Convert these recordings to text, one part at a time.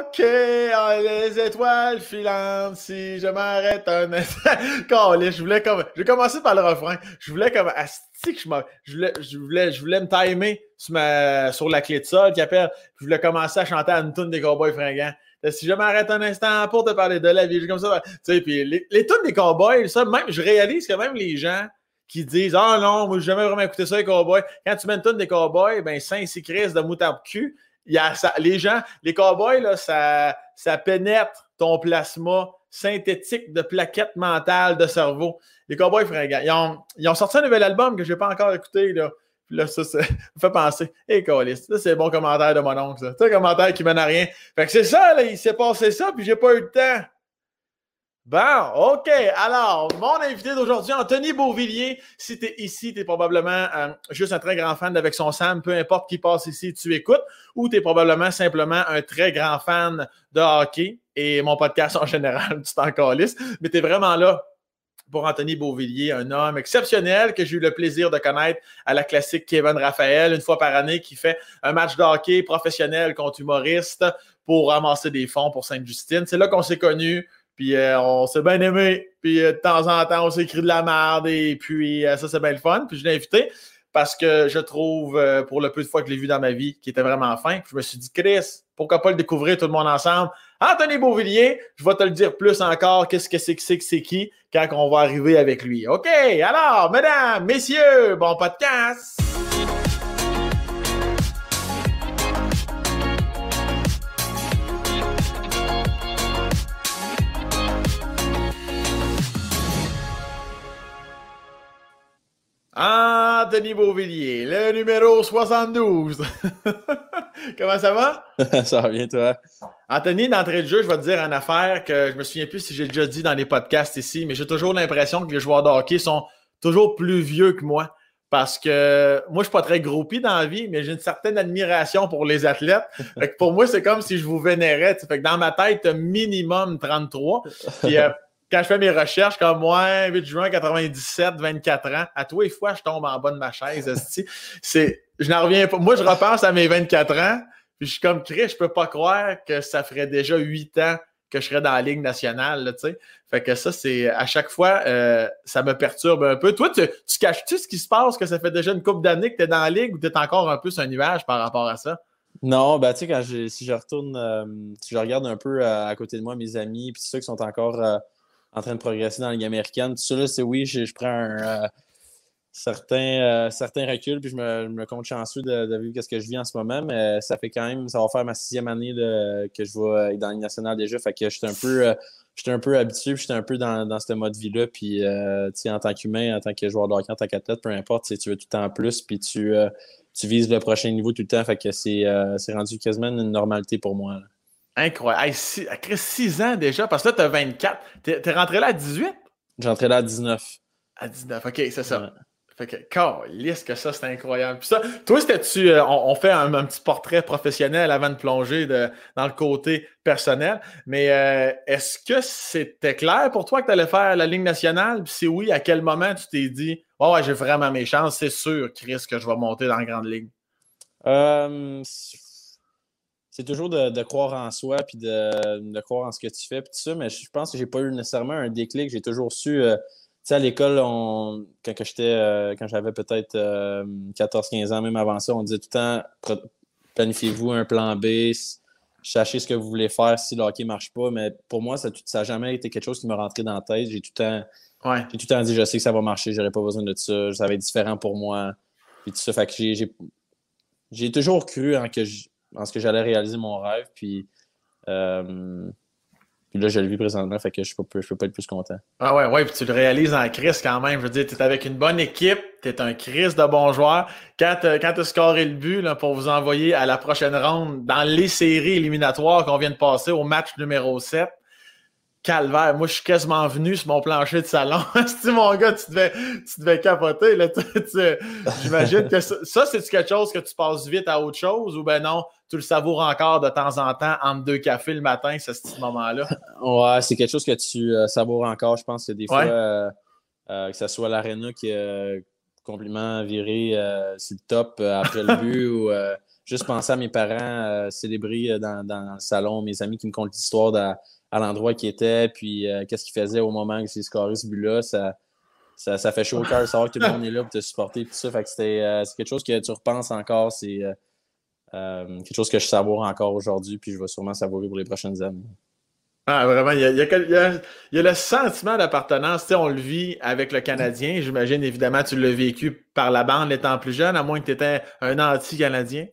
OK, les étoiles filantes, si je m'arrête un instant. je voulais comme. Je vais commencer par le refrain. Je voulais comme. Asti que je, je, voulais, je, voulais, je voulais me timer sur, ma, sur la clé de sol qui appelle. Je voulais commencer à chanter à une tune des cowboys fringants. Si je m'arrête un instant pour te parler de la vie, comme ça. Tu sais, puis les, les tunes des cowboys, ça, même, je réalise que même les gens qui disent Ah non, moi, j'ai jamais vraiment écouté ça, les cowboys. Quand tu mets une tune des cowboys, ben, Saint-Cycris de moutarde cul y a les gens, les cowboys, là, ça, ça pénètre ton plasma synthétique de plaquettes mentales de cerveau. Les cowboys fringants. Ils ont, ils ont sorti un nouvel album que je n'ai pas encore écouté. Là. Puis là, ça, ça me fait penser. Hé, hey, ça, c'est bon commentaire de mon oncle. C'est un commentaire qui mène à rien. Fait que c'est ça, là, il s'est passé ça, puis j'ai pas eu le temps. Bon, OK. Alors, mon invité d'aujourd'hui, Anthony Beauvillier. Si tu es ici, tu es probablement euh, juste un très grand fan d'Avec son Sam, peu importe qui passe ici, tu écoutes, ou tu es probablement simplement un très grand fan de hockey et mon podcast en général, tu t'en calisses, mais tu es vraiment là pour Anthony Beauvillier, un homme exceptionnel que j'ai eu le plaisir de connaître à la classique Kevin Raphaël, une fois par année, qui fait un match de hockey professionnel contre humoriste pour ramasser des fonds pour Sainte-Justine. C'est là qu'on s'est connus. Puis euh, on s'est bien aimé. Puis euh, de temps en temps, on s'est écrit de la merde. Et puis euh, ça, c'est bien le fun. Puis je l'ai invité parce que je trouve, pour le peu de fois que je l'ai vu dans ma vie, qu'il était vraiment fin. Puis je me suis dit, Chris, pourquoi pas le découvrir tout le monde ensemble? Anthony Beauvillier, je vais te le dire plus encore, qu'est-ce que c'est que c'est que c'est qui quand on va arriver avec lui. OK, alors, mesdames, messieurs, bon podcast! Anthony Beauvillier, le numéro 72. Comment ça va? ça va bien, toi? Anthony, d'entrée de jeu, je vais te dire une affaire que je me souviens plus si j'ai déjà dit dans les podcasts ici, mais j'ai toujours l'impression que les joueurs de hockey sont toujours plus vieux que moi. Parce que moi, je suis pas très groupie dans la vie, mais j'ai une certaine admiration pour les athlètes. pour moi, c'est comme si je vous vénérais. Fait que dans ma tête, minimum 33. Puis, euh, quand je fais mes recherches, comme moi, 8 juin 97, 24 ans, à tous les fois, je tombe en bas de ma chaise. c'est, je n'en reviens pas. Moi, je repense à mes 24 ans, puis je suis comme Chris, je peux pas croire que ça ferait déjà 8 ans que je serais dans la Ligue nationale. sais. fait que ça, c'est à chaque fois, euh, ça me perturbe un peu. Toi, tu, tu caches-tu ce qui se passe, que ça fait déjà une couple d'années que tu es dans la Ligue ou tu es encore un peu sur un nuage par rapport à ça? Non, ben tu sais, quand si je retourne, euh, si je regarde un peu à, côté de moi, mes amis, puis ceux qui sont encore. Euh, en train de progresser dans la Ligue américaine. Tout ça, là, c'est oui, je, prends un euh, certain, euh, certain recul, puis je me, compte chanceux de, vivre ce que je vis en ce moment, mais ça fait quand même, ça va faire ma sixième année que je vais dans la Ligue nationale déjà, fait que j'étais un peu. Euh, j'étais un peu habitué, j'étais un peu dans, dans ce mode vie-là. Puis, en tant qu'humain, en tant que joueur de hockey, en tant qu'athlète, peu importe, tu veux tout le temps plus, puis tu, tu vises le prochain niveau tout le temps. Fait que c'est rendu quasiment une normalité pour moi. Incroyable. Hey, six, 6 ans déjà, parce que là, tu as 24. Tu es, rentré là à 18? J'ai rentré là à 19. À 19, OK, c'est ça. Fait que, calisse que ça, c'est incroyable. Puis ça, toi, c'était-tu, euh, on, fait un, petit portrait professionnel avant de plonger dans le côté personnel, mais euh, est-ce que c'était clair pour toi que tu allais faire la Ligue nationale? Puis si oui, à quel moment tu t'es dit, oh, ouais, j'ai vraiment mes chances, c'est sûr, Chris, que je vais monter dans la Grande Ligue? Euh, c'est toujours de, croire en soi puis de, croire en ce que tu fais puis tout ça, mais je pense que j'ai pas eu nécessairement un déclic. J'ai toujours su. Euh, tu sais, à l'école, on, quand j'étais euh, quand j'avais peut-être 14-15 euh, ans, même avant ça, on disait tout le temps planifiez-vous un plan B, sachez ce que vous voulez faire si le hockey ne marche pas. Mais pour moi, ça n'a jamais été quelque chose qui me rentrait dans la tête. J'ai tout le temps. J'ai tout le temps dit je sais que ça va marcher, j'aurais pas besoin de ça, ça va être différent pour moi. Puis tout ça. Fait que j'ai toujours cru en que je, pense que j'allais réaliser mon rêve. Puis, euh, puis là, je le vis présentement, fait que je ne peux, pas être plus content. Ah ouais, ouais, puis tu le réalises en crise quand même. Je veux dire, tu es avec une bonne équipe, tu es un crise de bons joueurs. Quand tu as scoré le but là, pour vous envoyer à la prochaine ronde dans les séries éliminatoires qu'on vient de passer au match numéro 7, calvaire. Moi, je suis quasiment venu sur mon plancher de salon. si mon gars, tu devais, tu devais capoter. J'imagine que ça, ça c'est quelque chose que tu passes vite à autre chose ou ben non, tu le savoures encore de temps en temps entre deux cafés le matin, ce petit moment-là? Ouais, c'est quelque chose que tu euh, savoures encore. Je pense que des fois, euh, euh, que ce soit l'Arena qui est complètement viré c'est le top après le but ou juste penser à mes parents célébrer dans, dans, le salon, mes amis qui me content l'histoire à l'endroit qu'ils étaient, puis qu'est-ce qu'ils faisaient au moment où j'ai scoré ce but-là, ça, ça, ça, fait chaud au cœur de savoir que tout le monde est là pour te supporter. Tout ça. Fait que c'est quelque chose que tu repenses encore. C'est quelque chose que je savoure encore aujourd'hui, puis je vais sûrement savourer pour les prochaines années. Ah, vraiment, il y a, il y a, le sentiment d'appartenance. Tu sais, on le vit avec le Canadien. J'imagine, évidemment, tu l'as vécu par la bande étant plus jeune, à moins que tu étais un anti-Canadien.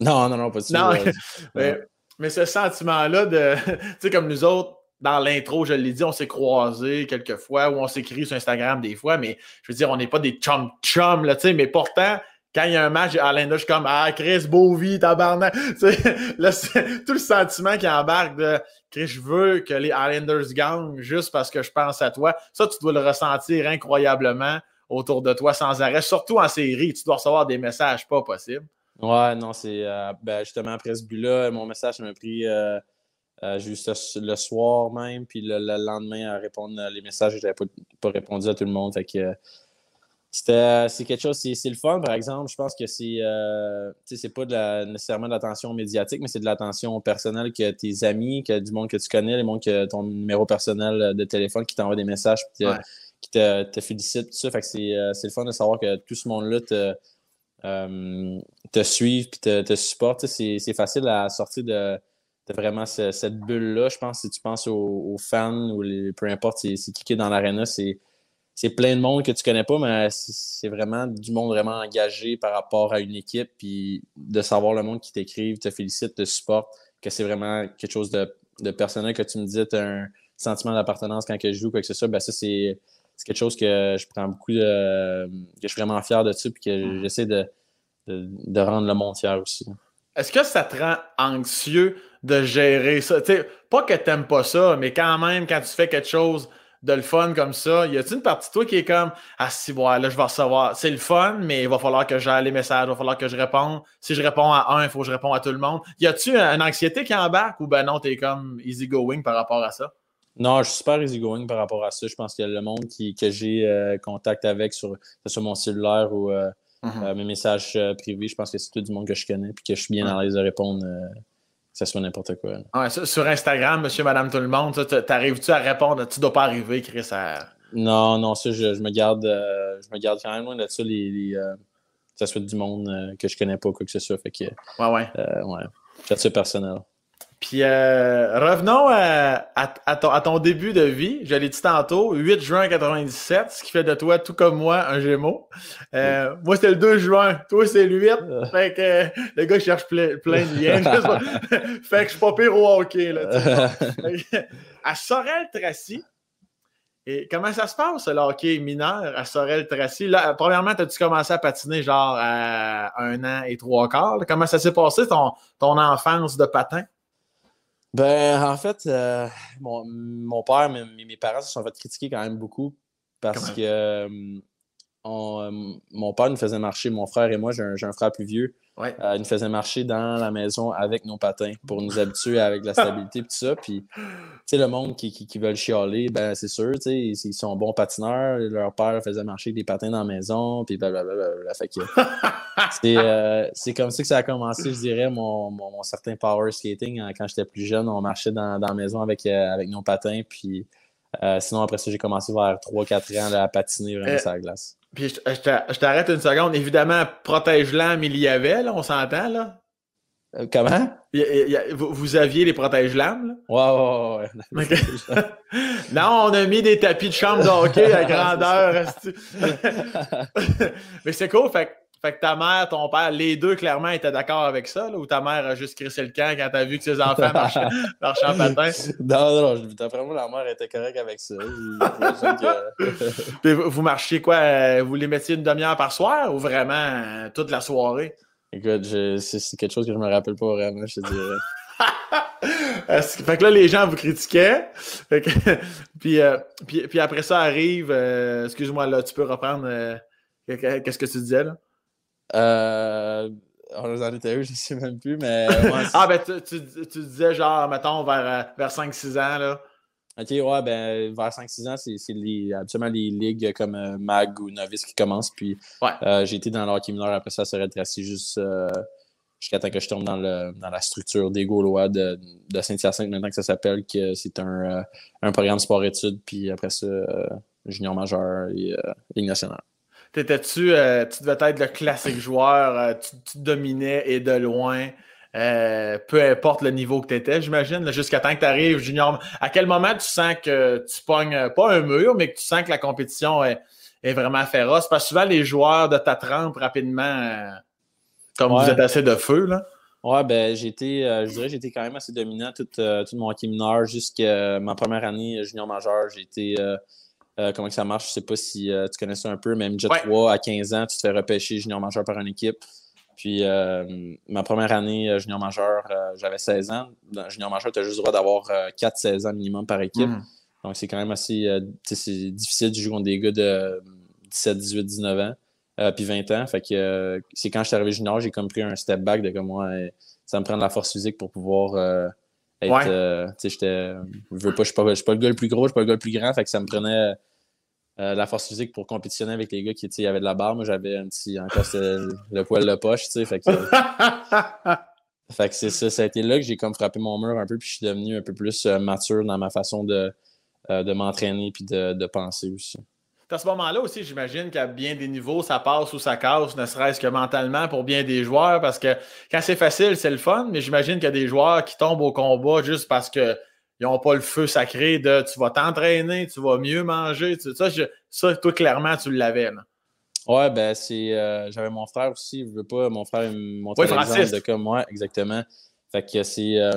Non, non, non, pas du tout. mais, ce sentiment-là de. Tu sais, comme nous autres, dans l'intro, je l'ai dit, on s'est croisés quelques fois ou on s'écrit sur Instagram des fois, mais je veux dire, on n'est pas des chum-chum, là, tu sais, mais pourtant, quand il y a un match à je suis comme Ah, Chris, Beauvie, tabarnak. là, tout le sentiment qui embarque de Chris, je veux que les Islanders gagnent juste parce que je pense à toi. Ça, tu dois le ressentir incroyablement autour de toi sans arrêt, surtout en série. Tu dois recevoir des messages pas possibles. Ouais, non, c'est euh, ben, justement après ce but-là, mon message m'a pris euh, euh, juste le soir même, puis le, lendemain à répondre les messages. Je n'avais pas, pas, répondu à tout le monde. Fait que c'est quelque chose, c'est le fun, par exemple. Je pense que c'est c'est pas de nécessairement de l'attention médiatique, mais c'est de l'attention personnelle que tes amis, que du monde que tu connais, les monde que ton numéro personnel de téléphone qui t'envoie des messages, qui te, te félicite, tout ça. Fait que c'est le fun de savoir que tout ce monde-là te, euh, te suive et te, te supporte. C'est facile à sortir de, vraiment cette bulle-là. Je pense si tu penses aux, fans ou peu importe, c'est qui est dans l'aréna, c'est c'est plein de monde que tu connais pas, mais c'est vraiment du monde vraiment engagé par rapport à une équipe, puis de savoir le monde qui t'écrive, te félicite, te supporte, que c'est vraiment quelque chose de, personnel que tu me dis, un sentiment d'appartenance quand que je joue, quoi que ce soit, ben ça, c'est quelque chose que je prends beaucoup de. que je suis vraiment fier de ça, puis que mm. j'essaie de, de, rendre le monde fier aussi. Est-ce que ça te rend anxieux de gérer ça? pas que tu n'aimes pas ça, mais quand même, quand tu fais quelque chose de le fun comme ça, y a-t-il une partie de toi qui est comme Ah, si, voilà, là, je vais recevoir. C'est le fun, mais il va falloir que j'aille les messages, il va falloir que je réponde. Si je réponds à un, il faut que je réponde à tout le monde. Y a-tu une anxiété qui embarque ou ben non, t'es comme easy going par rapport à ça? Non, je suis super easy going par rapport à ça. Je pense que le monde qui, que j'ai euh, contact avec sur, sur mon cellulaire ou euh, mm-hmm. euh, mes messages privés, je pense que c'est tout du monde que je connais et que je suis bien à l'aise de répondre ça soit n'importe quoi. Ouais, sur Instagram, monsieur, madame, tout le monde, t'arrives-tu à répondre? Tu dois pas arriver, Chris, à... Non, non, ça, je, me garde je me garde quand même loin de ça, les, que ça soit du monde que je connais pas, quoi que ce soit. Fait que, ouais, ouais. ouais. Ça personnel. Puis euh, revenons à, à, ton, début de vie. Je l'ai dit tantôt, 8 juin 97, ce qui fait de toi, tout comme moi, un Gémeaux. Euh, moi, c'était le 2 juin. Toi, c'est le 8. fait que le gars cherche plein, de liens. fait que je suis pas pire au hockey. Là, à Sorel-Tracy, et comment ça se passe, le hockey mineur à Sorel-Tracy? Premièrement, as-tu commencé à patiner genre à un an et trois quarts? Comment ça s'est passé ton, ton enfance de patin? Ben, en fait, euh, mon, père, mes, mes parents se sont fait critiquer quand même beaucoup parce que euh, mon père nous faisait marcher, mon frère et moi, j'ai un, frère plus vieux, Ouais. Euh, il nous faisait marcher dans la maison avec nos patins pour nous habituer avec la stabilité et tout ça. Puis, tu sais, le monde qui, qui, qui veut chialer, ben c'est sûr, tu sais, ils, sont bons patineurs. Leur père faisait marcher des patins dans la maison, puis blablabla. Fait que euh, c'est comme ça que ça a commencé, je dirais, mon, mon, certain power skating. Hein, quand j'étais plus jeune, on marchait dans, dans la maison avec, euh, avec nos patins. Puis, sinon, après ça, j'ai commencé vers 3-4 ans à patiner vraiment sur la glace. Puis je, t'arrête une seconde. Évidemment, protège-lames, il y avait, là, on s'entend, là. Euh, comment? vous, aviez les protège-lames, là? Ouais, ouais, ouais. non, on a mis des tapis de chambre de hockey à grandeur. Mais c'est cool, fait fait que ta mère, ton père, les deux clairement étaient d'accord avec ça, là, ou ta mère a juste crissé le camp quand t'as vu que ses enfants marchaient, en patin? Non, non, non, d'après moi, la mère était correcte avec ça. Puis vous marchiez quoi? Euh, vous les mettiez une demi-heure par soir ou vraiment euh, toute la soirée? Écoute, c'est quelque chose que je me rappelle pas vraiment, je te dirais. fait que là, les gens vous critiquaient. puis, euh, puis, puis, après ça arrive, excuse-moi, là, tu peux reprendre. Qu'est-ce que tu disais là? Euh, on en était où, je ne sais même plus, mais. ah, ben, tu, tu, disais, genre, mettons, vers, euh, vers 5-6 ans, là. Ok, ouais, ben, vers 5-6 ans, c'est les, absolument les ligues comme euh, MAG ou Novice qui commencent. Puis, ouais. j'ai été dans l'hockey mineur après ça, ça serait tracé juste jusqu'à temps que je tombe dans, le, dans la structure des Gaulois de, de Saint-Hyacinthe, maintenant que ça s'appelle, que c'est un, un programme sport-études, puis après ça, junior majeur et Ligue nationale. T'étais-tu, tu devais être le classique joueur, tu, tu, dominais et de loin. Euh, peu importe le niveau que tu étais, j'imagine, jusqu'à temps que tu arrives junior. À quel moment tu sens que tu pognes euh, pas un mur, mais que tu sens que la compétition est, vraiment féroce? Parce que souvent, les joueurs de ta trempe, rapidement, euh, comme vous êtes assez de feu, là. Ouais, ben été, je dirais j'étais quand même assez dominant tout, tout mon hockey mineur jusqu'à ma première année junior majeur. J'ai été comment que ça marche, je sais pas si tu connais ça un peu, même déjà 3 à 15 ans, tu te fais repêcher junior majeur par une équipe. Puis euh, ma première année euh, junior majeur, euh, j'avais 16 ans. Dans junior majeur, tu as juste le droit d'avoir 4-16 ans minimum par équipe. Mm. Donc c'est quand même assez difficile de jouer contre des gars de 17, 18, 19 ans. puis 20 ans. Fait que c'est quand je suis arrivé junior, j'ai comme pris un step back de comme moi, ça me prend de la force physique pour pouvoir être. tu sais, j'étais. Je ne suis pas, pas le gars le plus gros, je suis pas le gars le plus grand. Fait que ça me prenait euh, la force physique pour compétitionner avec les gars qui avaient de la barre. Moi, j'avais un petit, encore le poil de poche, tu sais. Fait que, fait que c'est ça. Ça a été là que j'ai comme frappé mon mur un peu, puis je suis devenu un peu plus euh, mature dans ma façon de, euh, de m'entraîner puis de, de, penser aussi. À ce moment-là aussi, j'imagine qu'à bien des niveaux, ça passe ou ça casse, ne serait-ce que mentalement pour bien des joueurs, parce que quand c'est facile, c'est le fun, mais j'imagine qu'il y a des joueurs qui tombent au combat juste parce que ils n'ont pas le feu sacré de tu vas t'entraîner, tu vas mieux manger. ça, ça, toi, clairement, tu l'avais. Ouais, ben c'est. Euh, j'avais mon frère aussi, je veux pas, mon frère montre ouais, l'exemple de comme moi, exactement. Fait que c'est euh,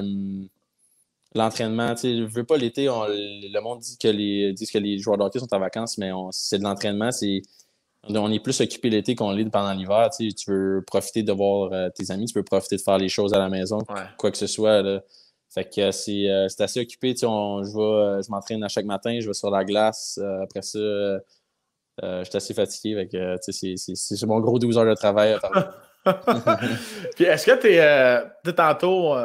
l'entraînement, tu sais, je veux pas l'été, le monde dit que les dit que les joueurs de hockey sont en vacances, mais c'est de l'entraînement, c'est. On est plus occupé l'été qu'on l'est pendant l'hiver. Tu, tu veux profiter de voir euh, tes amis, tu veux profiter de faire les choses à la maison, quoi que ce soit. Là. Fait que euh, c'est assez occupé. je, euh, je m'entraîne à chaque matin, je vais sur la glace. Euh, après ça, je suis assez fatigué. c'est mon gros 12 heures de travail. Puis est-ce que tu es, tantôt,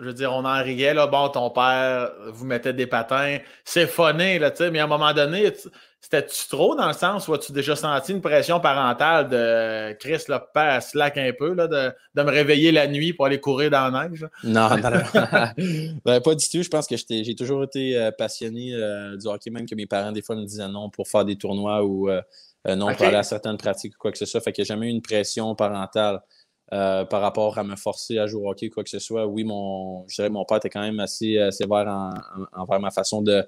je veux dire, on en riait, là, bon, ton père vous mettait des patins, c'est funné, là, tu sais, mais à un moment donné, c'était-tu trop dans le sens où as-tu déjà senti une pression parentale de Chris, là, père, slack un peu, là, de, de, me réveiller la nuit pour aller courir dans la neige? Non, non, non. ben, pas du tout. Je pense que j'ai toujours été euh, passionné euh, du hockey, même que mes parents, des fois, me disaient non pour faire des tournois ou euh, non pour aller à certaines pratiques ou quoi que ce soit. Fait que j'ai jamais eu une pression parentale. Par rapport à me forcer à jouer au hockey, quoi que ce soit. Oui, mon, je dirais mon père était quand même assez sévère envers ma façon de,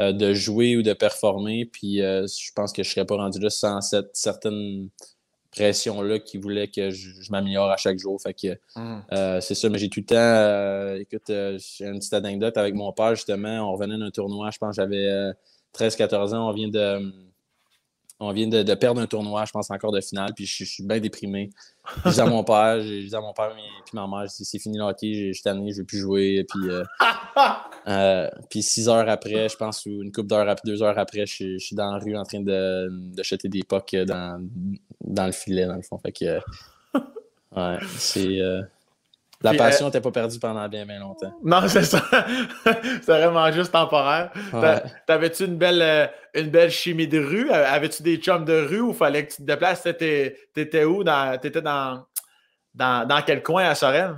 euh, de jouer ou de performer. Puis euh, je pense que je ne serais pas rendu là sans cette certaine pression-là qui voulait que je, m'améliore à chaque jour. Fait que mm. euh, c'est ça, mais j'ai tout le temps. écoute, j'ai une petite anecdote avec mon père, justement. On revenait d'un tournoi, je pense que j'avais 13-14 ans. On vient de on vient de, perdre un tournoi, je pense encore de finale, puis je, suis bien déprimé. Je dis à mon père, je dis à mon père puis ma mère, c'est fini le hockey, je suis tanné, je ne veux plus jouer. Puis, euh, euh, puis six heures après, je pense, ou une couple d'heures après, deux heures après, je, suis dans la rue en train de, de jeter des pucks dans, dans le filet, dans le fond. Fait que, ouais, c'est. Euh, la passion n'était pas perdue pendant bien, bien longtemps. Non, c'est ça. c'est vraiment juste temporaire. T'avais-tu une belle, euh, une belle chimie de rue? Euh, avais-tu des chums de rue ou fallait que tu te déplaces? T'étais où? T'étais dans, dans, dans, quel coin à Sorel?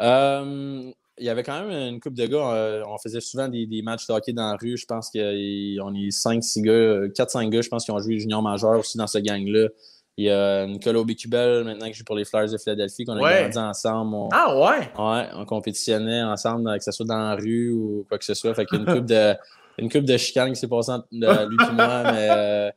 Euh, il y avait quand même une couple de gars. On, faisait souvent des, des, matchs de hockey dans la rue. Je pense qu'on est 5-6 gars, 4-5 gars, je pense, qui ont joué junior majeur aussi dans ce gang-là. Il y a Nicolas Bécubel maintenant qui joue pour les Flyers de Philadelphie, qu'on a grandi ensemble. ah ouais? Ouais, on compétitionnait ensemble, que ce soit dans la rue ou quoi que ce soit. Fait qu'il y a une coupe de, une coupe de chicane qui s'est passée entre lui et moi, mais euh,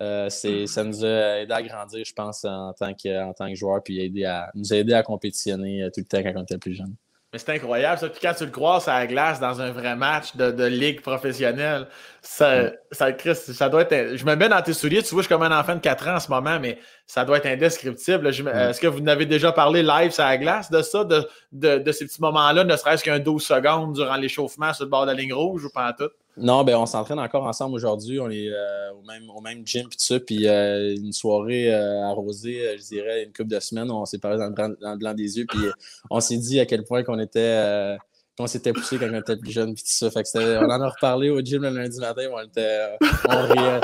euh, ça nous a aidé à grandir, je pense, en tant que, en tant que joueur, puis aider à, nous a aidé à compétitionner euh, tout le temps quand on était plus jeune. Mais c'est incroyable, ça. Puis quand tu le croises à la glace dans un vrai match de, de ligue professionnelle, ça, ça, ça doit être. Je me mets dans tes souliers, tu vois, je suis comme un enfant de 4 ans en ce moment, mais ça doit être indescriptible. Est-ce que vous n'avez déjà parlé live à la glace de ça, de, de, de ces petits moments-là, ne serait-ce qu'un 12 secondes durant l'échauffement sur le bord de la ligne rouge ou pas tout? Non, ben on s'entraîne encore ensemble aujourd'hui. On est euh, au, même, au même gym puis tout ça. Puis euh, une soirée euh, arrosée, je dirais, une couple de semaines, on s'est parlé dans le, blanc, des yeux. Puis on s'est dit à quel point qu'on était s'était poussé quand on était plus jeune puis tout ça. Fait que on en a reparlé au gym le lundi matin, on était on riait.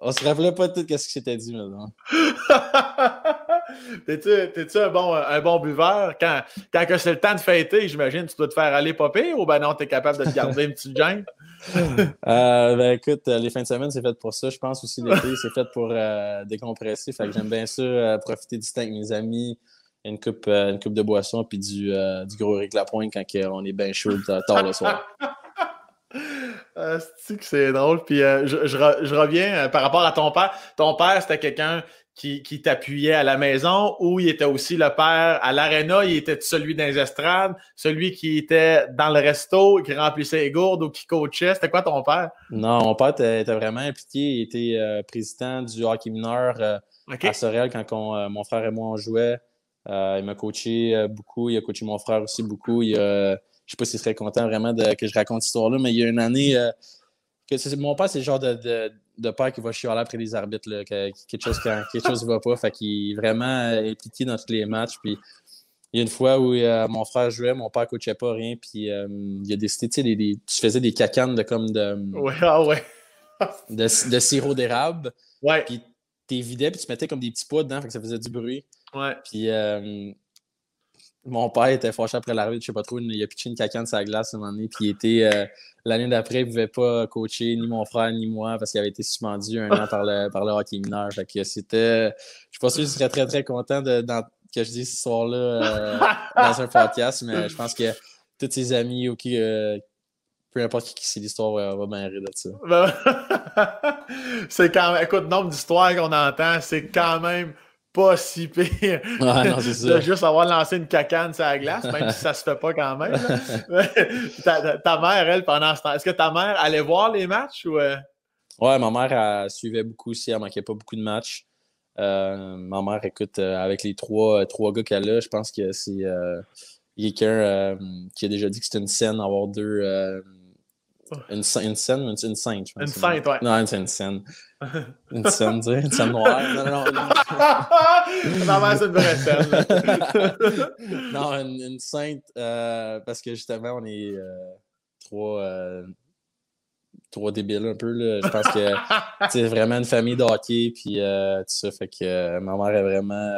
On se rappelait pas tout ce qui s'était dit maintenant. T'es-tu un bon, un bon buveur? Quand, quand c'est le temps de fêter, j'imagine, tu dois te faire aller popper ou ben non, t'es capable de te garder une petite gêne? euh, ben écoute, les fins de semaine, c'est fait pour ça. Je pense aussi l'été, c'est fait pour euh, décompresser. Fait que j'aime bien ça, euh, profiter du temps avec mes amis, une coupe, euh, une coupe de boisson puis du, du gros Rick Lapointe quand on est bien chaud tard le soir. c'est drôle. Puis je, je, reviens par rapport à ton père. Ton père, c'était quelqu'un qui, qui t'appuyait à la maison ou il était aussi le père à l'aréna, il était celui dans les estrades, celui qui était dans le resto, qui remplissait les gourdes ou qui coachait? C'était quoi ton père? Non, mon père était, vraiment impliqué. Il était euh, président du hockey mineur euh, à Sorel quand euh, mon frère et moi on jouait. il m'a coaché beaucoup. Il a coaché mon frère aussi beaucoup. Il, je sais pas s'il serait content vraiment de, que je raconte cette histoire-là, mais il y a une année que mon père, c'est le genre de de père qui va chialer après les arbitres, là, que, quelque chose quelque chose ne va pas. Fait qu'il est vraiment impliqué dans tous les matchs. Puis il y a une fois où euh, mon frère jouait, mon père ne coachait pas rien, puis euh, il a décidé, tu sais, tu faisais des cacanes de comme de. Ouais, ah ouais. de, sirop d'érable. Ouais. Puis tu vidais, puis tu mettais comme des petits pois dedans, fait que ça faisait du bruit. Ouais. Puis euh, mon père était fâché après l'arrivée, je sais pas trop, il a pitché une cacane sur la glace à un moment donné, puis il était. Euh, l'année d'après, il pouvait pas coacher ni mon frère ni moi parce qu'il avait été suspendu un an par le, par le hockey mineur. Fait que c'était. Je suis pas sûr qu'il serait très très content de, que je dise ce soir-là euh, dans un podcast, mais je pense que tous ses amis ou qui. Euh, peu importe qui c'est l'histoire, va, va bien rire de ça. c'est quand même, écoute, nombre d'histoires qu'on entend, c'est quand même pas si pire non, de juste avoir lancé une cacane sur la glace, même si ça se fait pas quand même. ta, mère, elle, pendant ce temps, est-ce que ta mère allait voir les matchs ou. Euh? Ouais, ma mère elle, suivait beaucoup aussi, elle manquait pas beaucoup de matchs. Euh, ma mère, écoute, euh, avec les trois, trois gars qu'elle a, je pense que c'est quelqu'un qui a déjà dit que c'était une scène avoir deux une, une scène une, une sainte, je pense. Une sainte, ouais. Non, c'est une scène. Une scène, tu sais, une scène noire. Non, non, non. non, c'est une vraie scène. non, une, une sainte, euh, parce que justement, on est euh, trois, euh, trois débiles un peu. Là. Je pense que c'est vraiment une famille de hockey, puis euh, tout ça. Fait que ma mère est vraiment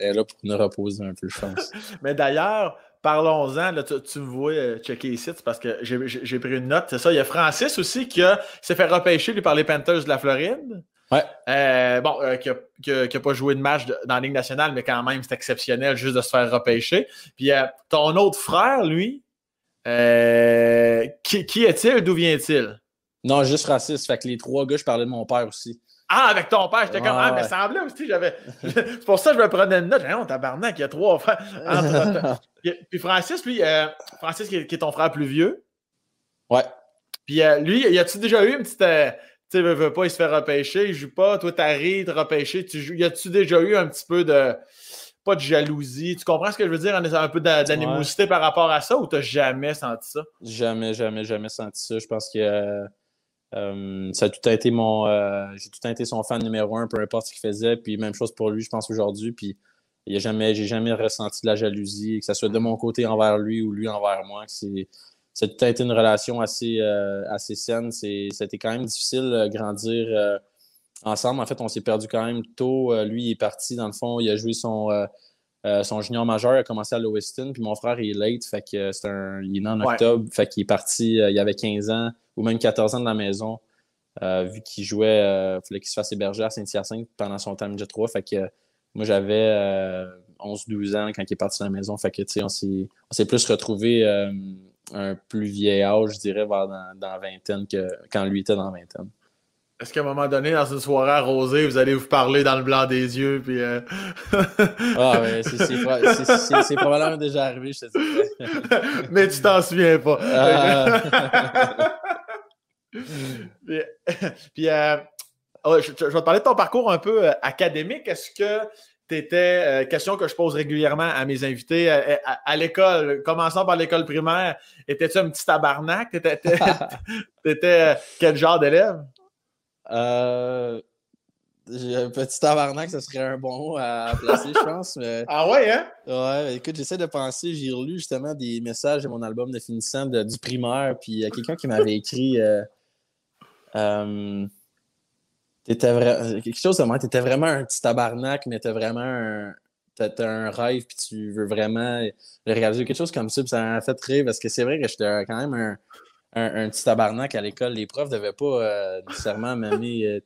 elle est là pour nous reposer un peu, je pense. Mais d'ailleurs, Parlons-en, tu, me vois euh, checker ici, parce que j'ai pris une note. C'est ça. Il y a Francis aussi qui s'est fait repêcher lui, par les Panthers de la Floride. Ouais. Euh, bon, euh, qui n'a pas joué de match dans la Ligue nationale, mais quand même, c'est exceptionnel juste de se faire repêcher. Puis ton autre frère, lui, qui, qui est-il? D'où vient-il? Non, juste Francis. Fait que les trois gars, je parlais de mon père aussi. Ah, avec ton père, j'étais comme, ah, mais semblait aussi, j'avais. c'est pour ça que je me prenais une note. J'ai on tabarnak, il y a trois frères. Puis Francis, lui, euh, Francis qui est, ton frère plus vieux. Ouais. Puis euh, lui, y a-tu déjà eu une petite. Euh, tu sais, veut, pas, il se fait repêcher, il joue pas. Toi, t'arrives de repêcher. Tu joues. Y a-tu déjà eu un petit peu de. Pas de jalousie. Tu comprends ce que je veux dire? Un peu d'animosité par rapport à ça ou t'as jamais senti ça? Jamais, jamais, jamais senti ça. Je pense que. Ça a tout été mon. J'ai tout été son fan numéro un, peu importe ce qu'il faisait. Puis même chose pour lui, je pense, aujourd'hui. Puis il jamais, j'ai jamais ressenti de la jalousie, que ce soit de mon côté envers lui ou lui envers moi. C'est, ça a tout été une relation assez, euh, assez saine. c'était quand même difficile de grandir euh, ensemble. En fait, on s'est perdu quand même tôt. Euh, lui, il est parti, dans le fond, il a joué son, son junior majeur, a commencé à Lewiston, puis mon frère, il est late, fait que c'est un, il est né en octobre, fait qu'il est parti, il avait 15 ans ou même 14 ans de la maison. vu qu'il jouait, il fallait qu'il se fasse héberger à Saint-Hyacinthe pendant son temps de 3. Fait que moi, j'avais 11-12 euh, ans quand il est parti de la maison. Fait que, tu sais, on s'est plus retrouvé euh, un plus vieil âge, je dirais, vers dans, la vingtaine que quand lui était dans la vingtaine. Est-ce qu'à un moment donné, dans une soirée arrosée, vous allez vous parler dans le blanc des yeux? Puis, euh, ah oui, c'est probablement déjà arrivé, je te dirais. Mais tu t'en souviens pas. Ah. puis, Oh, je, vais te parler de ton parcours un peu euh, académique. Est-ce que tu étais, euh, question que je pose régulièrement à mes invités, euh, à, l'école, commençant par l'école primaire, étais-tu un petit tabarnak? T'étais, étais, quel genre d'élève? Euh, un petit tabarnak, ce serait un bon mot à, placer, je pense. Ah ouais, hein? Ouais, écoute, j'essaie de penser. J'ai relu justement des messages de mon album de finissant du primaire, puis il y a quelqu'un qui m'avait écrit. T'étais vrai... quelque chose de moi, t'étais vraiment un petit tabarnak, mais t'as vraiment un. T'as un rêve, puis tu veux vraiment le réaliser. Quelque chose comme ça, puis ça m'a fait rire parce que c'est vrai que j'étais quand même un, un, petit tabarnak à l'école. Les profs ne devaient pas euh, nécessairement m'aimer. Euh,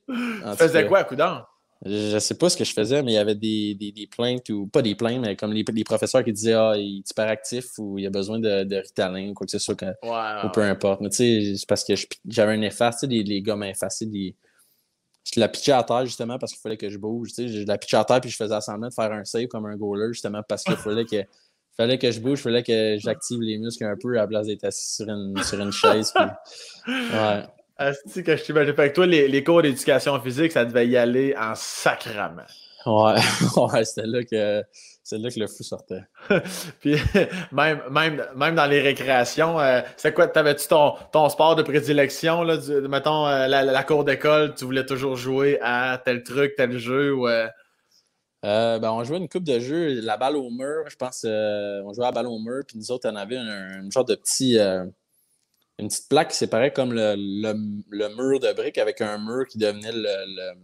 tu faisais quoi à Coudon? Je ne sais pas ce que je faisais, mais il y avait des, des, des, plaintes, ou pas des plaintes, mais comme les, les professeurs qui disaient Ah, il est hyper actif ou il a besoin de, de Ritalin ou quoi que ce soit, ou peu importe. Mais tu sais, c'est parce que j'avais un efface, tu sais, les, les gommes effacées, des... je la pitchais à terre justement parce qu'il fallait que je bouge. Tu sais, je la pitchais à terre puis je faisais semblant de faire un save comme un goaler justement parce qu'il fallait que fallait que je bouge, fallait que j'active les muscles un peu à la place d'être assis sur une, sur une chaise. Puis... Ouais. Asti que je t'imagine. Fait que toi, les, les cours d'éducation physique, ça devait y aller en sacrament. Ouais, ouais c'était là que c'est là que le fou sortait. Puis même, même, même dans les récréations, euh, c'est quoi, t'avais-tu ton, ton sport de prédilection, là, du, mettons, euh, la, la, cour d'école, tu voulais toujours jouer à tel truc, tel jeu ou. Euh... euh ben, on jouait une coupe de jeux, la balle au mur, je pense, on jouait à la balle au mur, puis nous autres, on avait un, un genre de petit une petite plaque qui séparait comme le, le, mur de briques avec un mur qui devenait le,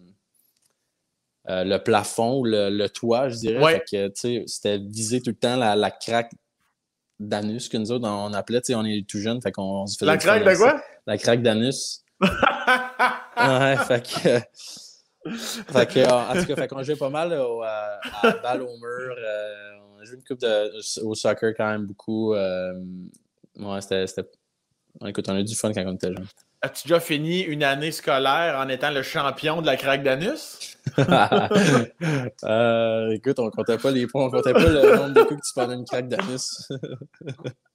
le, euh, plafond ou le, toit, je dirais. Ouais. c'était visé tout le temps la, la craque d'anus que nous autres, on appelait, on est tout jeunes, fait qu'on se faisait... La craque de quoi? La craque d'anus. ouais, fait que... fait que, en tout cas, fait qu'on jouait pas mal à, à, balle au mur. Euh, on a joué une coupe de, au soccer quand même beaucoup. Euh, ouais, c'était écoute, on a du fun quand on était jeune. As-tu déjà fini une année scolaire en étant le champion de la craque d'anus? euh, écoute, on comptait pas les points, on comptait pas le nombre de coups que tu prenais une craque d'anus.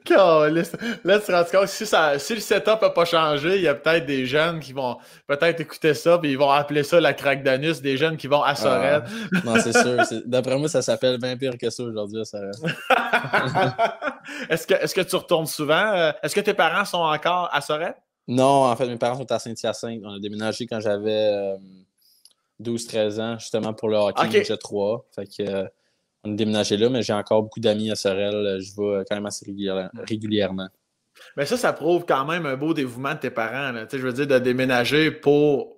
là, tu te rends compte, si, ça, si le setup n'a pas changé, il y a peut-être des jeunes qui vont peut-être écouter ça, puis ils vont appeler ça la craque d'anus, des jeunes qui vont à Sorel. Ah, non, c'est sûr. D'après moi, ça s'appelle bien pire que ça aujourd'hui est-ce, que, est-ce que tu retournes souvent? Euh, est-ce que tes parents sont encore à Sorel? Non, en fait, mes parents sont à Saint-Hyacinthe. On a déménagé quand j'avais 12-13 euh, ans, justement pour le hockey okay. 3. Fait que euh, on a déménagé là, mais j'ai encore beaucoup d'amis à Sorel. Euh, je vais quand même assez régulièrement. Mais ça, ça prouve quand même un beau dévouement de tes parents. Je veux dire, de déménager pour,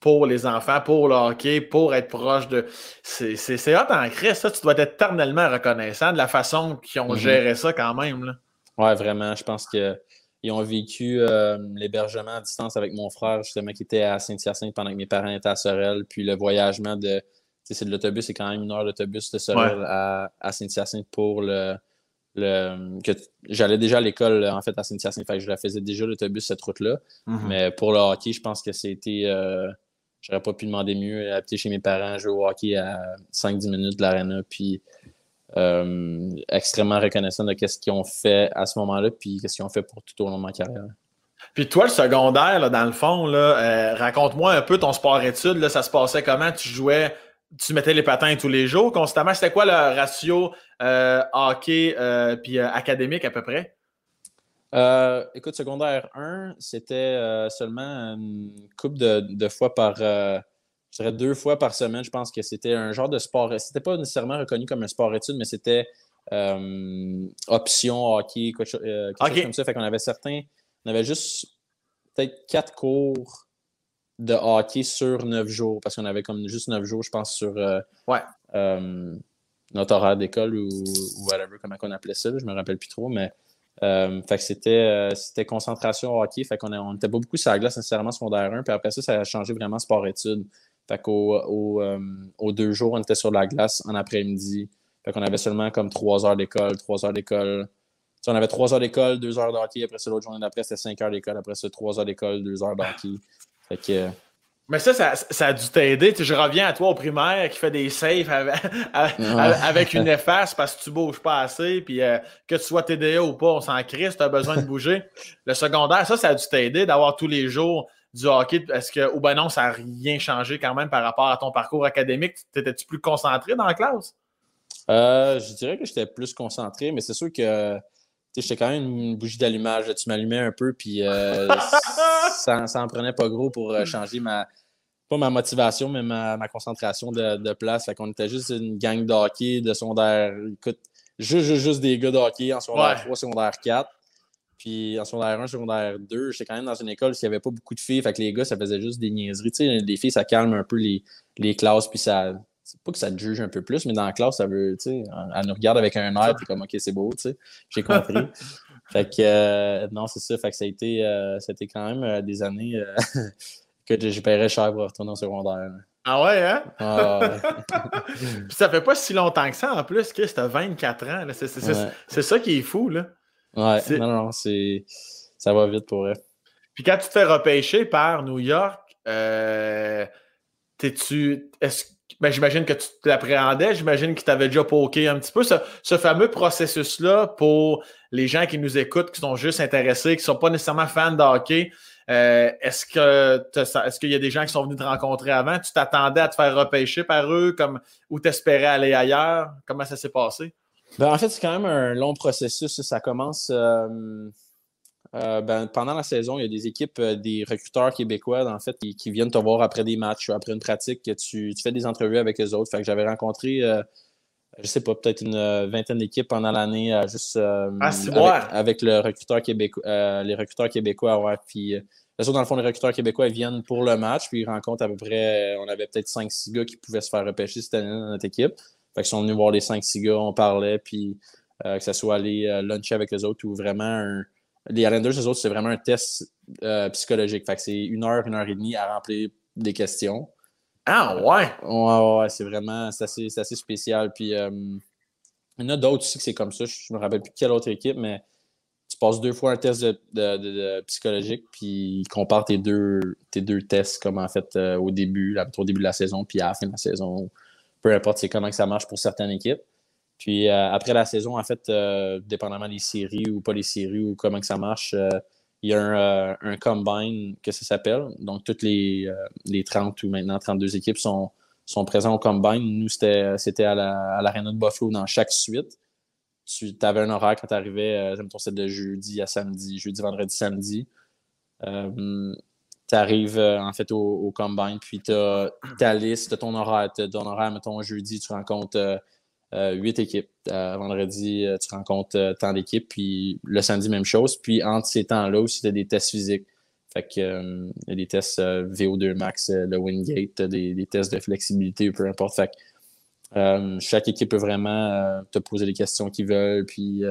pour les enfants, pour le hockey, pour être proche de. C'est hot en Christ, ça. Tu dois être éternellement reconnaissant de la façon qu'ils ont mm-hmm. géré ça quand même. Là. Ouais, vraiment. Je pense qu'ils ont vécu euh, l'hébergement à distance avec mon frère, justement, qui était à Saint-Hyacinthe pendant que mes parents étaient à Sorel, puis le voyagement de c'est de l'autobus, c'est quand même une heure d'autobus de Sorel à, Saint-Hyacinthe pour le. le que J'allais déjà à l'école en fait à Saint-Hyacinthe, fait que je la faisais déjà l'autobus cette route-là. Mm-hmm. Mais pour le hockey, je pense que c'était. Euh, J'aurais pas pu demander mieux. Habiter chez mes parents, jouer au hockey à 5-10 minutes de l'aréna, puis euh, extrêmement reconnaissant de ce qu'ils ont fait à ce moment-là, puis qu'est-ce qu'ils ont fait pour tout au long de ma carrière. Puis toi, le secondaire, là, dans le fond, euh, raconte-moi un peu ton sport-études. Ça se passait comment? Tu jouais tu mettais les patins tous les jours constamment. C'était quoi le ratio euh, hockey euh, puis euh, académique à peu près? écoute, secondaire 1, c'était seulement une couple de, fois par. je dirais deux fois par semaine. Je pense que c'était un genre de sport. C'était pas nécessairement reconnu comme un sport-étude, mais c'était option hockey, quelque, chose comme ça. Fait qu'on avait certains. On avait juste peut-être quatre cours de hockey sur neuf jours, parce qu'on avait comme juste neuf jours, je pense, sur euh, ouais. Euh, notre horaire d'école ou, whatever, comment on appelait ça, je me rappelle plus trop, mais euh, fait que c'était, c'était concentration hockey, fait qu'on on était pas beaucoup sur la glace nécessairement secondaire 1, puis après ça, ça a changé vraiment sport-études. Fait qu'au aux deux jours, on était sur la glace en après-midi. Fait qu'on avait seulement comme trois heures d'école, trois heures d'école. on avait trois heures d'école, deux heures de hockey. Après ça, l'autre journée d'après, c'était cinq heures d'école. Après ça, trois heures d'école, deux heures de hockey. Mais ça, ça, a dû t'aider. je reviens à toi au primaire qui fait des saves avec, une efface parce que tu bouges pas assez. Puis euh, que tu sois TDA ou pas, on s'en crisse, tu as besoin de bouger. Le secondaire, ça, ça a dû t'aider d'avoir tous les jours du hockey. Est-ce que, ou ben non, ça n'a rien changé quand même par rapport à ton parcours académique? T'étais-tu plus concentré dans la classe? Euh, je dirais que j'étais plus concentré, mais c'est sûr que j'étais quand même une bougie d'allumage. Tu m'allumais un peu, puis euh, ça, ça en prenait pas gros pour euh, changer ma, pas ma motivation, mais ma, concentration de, place. Fait qu'on était juste une gang de hockey, de secondaire. Écoute, juste, juste, des gars de hockey en secondaire 3, secondaire 4. Puis en secondaire 1, secondaire 2, j'étais quand même dans une école où il n'y avait pas beaucoup de filles. Fait que les gars, ça faisait juste des niaiseries. Tu sais, les filles, ça calme un peu les, les classes. Puis ça. C'est pas que ça te juge un peu plus, mais dans la classe, ça veut. Tu sais, elle nous regarde avec un air. Puis comme, OK, c'est beau. Tu sais, j'ai compris. fait que euh, non, c'est ça. Fait que ça a été, euh, quand même euh, des années que je paierais cher pour retourner en secondaire. Ah ouais, hein? Ah Puis ça fait pas si longtemps que ça en plus, que c'était 24 ans. C'est ça qui est fou, là. Ouais, non, non, c'est. Ça va vite pour elle. Puis quand tu te fais repêcher par New York, t'es-tu. Est-ce ben, j'imagine que tu l'appréhendais, j'imagine que tu avais déjà poké un petit peu. Ce, fameux processus-là pour les gens qui nous écoutent, qui sont juste intéressés, qui ne sont pas nécessairement fans de hockey, euh, est-ce que est-ce qu'il y a des gens qui sont venus te rencontrer avant? Tu t'attendais à te faire repêcher par eux comme, ou t'espérais aller ailleurs? Comment ça s'est passé? Ben, en fait, c'est quand même un long processus. Ça commence euh, euh, ben, pendant la saison. Il y a des équipes, euh, des recruteurs québécois, en fait, qui, viennent te voir après des matchs, après une pratique, que tu, fais des entrevues avec eux autres. Fait que j'avais rencontré, je sais pas, peut-être une vingtaine d'équipes pendant l'année, juste ah, avec, le recruteur québécois, les recruteurs québécois. Ouais. Puis, dans le fond, les recruteurs québécois ils viennent pour le match, puis ils rencontrent à peu près, on avait peut-être 5-6 gars qui pouvaient se faire repêcher cette année dans notre équipe. Fait qu'ils sont venus voir les 5-6 gars, on parlait, puis euh, que ce soit aller euh, luncher avec les autres ou vraiment un... Les Islanders, les autres, c'est vraiment un test euh, psychologique. Fait que c'est une heure, une heure et demie à remplir des questions. Ah ouais? Ouais, ouais, c'est vraiment c'est assez, assez, spécial. Puis il y en a d'autres aussi que c'est comme ça. Je me rappelle plus quelle autre équipe, mais tu passes deux fois un test de, psychologique, puis ils comparent tes deux, tes deux tests, comme en fait au début, au début de la saison, puis à la fin de la saison peu importe c'est comment que ça marche pour certaines équipes. Puis euh, après la saison, en fait, euh, dépendamment des séries ou pas les séries ou comment que ça marche, euh, il y a un, combine que ça s'appelle. Donc, toutes les, les 30 ou maintenant 32 équipes sont, présentes au combine. Nous, c'était à l'Arena de Buffalo dans chaque suite. Tu avais un horaire quand tu arrivais, c'était de jeudi à samedi, jeudi, vendredi, samedi tu arrives en fait au, combine, puis tu as ta liste, ton horaire, ton horaire, mettons, jeudi, tu rencontres huit équipes. vendredi, tu rencontres tant d'équipes, puis le samedi, même chose. Puis entre ces temps-là aussi, tu as des tests physiques. Fait que il y a des tests VO2 max, le Wingate, des, tests de flexibilité, peu importe. Fait que, chaque équipe peut vraiment te poser les questions qu'ils veulent, puis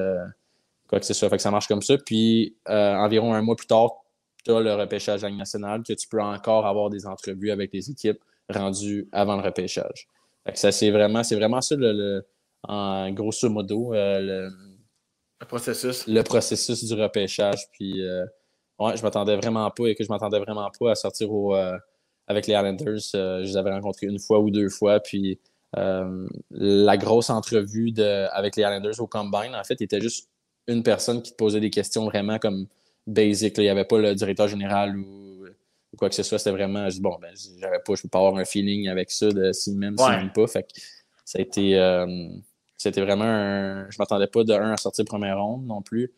quoi que ce soit. Fait que ça marche comme ça. Puis environ un mois plus tard, tu as le repêchage national, que tu peux encore avoir des entrevues avec les équipes rendues avant le repêchage. ça, c'est vraiment, c'est vraiment ça, le, en grosso modo, euh, le, processus. Le processus du repêchage. Puis, euh, ouais, je m'attendais vraiment pas et que je m'attendais vraiment pas à sortir au, euh, avec les Islanders. je les avais rencontrés une fois ou deux fois. Puis, la grosse entrevue de, avec les Islanders au Combine, en fait, était juste une personne qui te posait des questions vraiment comme basic. Il n'y avait pas le directeur général ou, quoi que ce soit. C'était vraiment, je dis, bon, ben, j'avais pas, je peux pas avoir un feeling avec ça de si même, si même pas. Fait ça a été, euh, c'était vraiment un, je m'attendais pas de un à sortir première ronde non plus.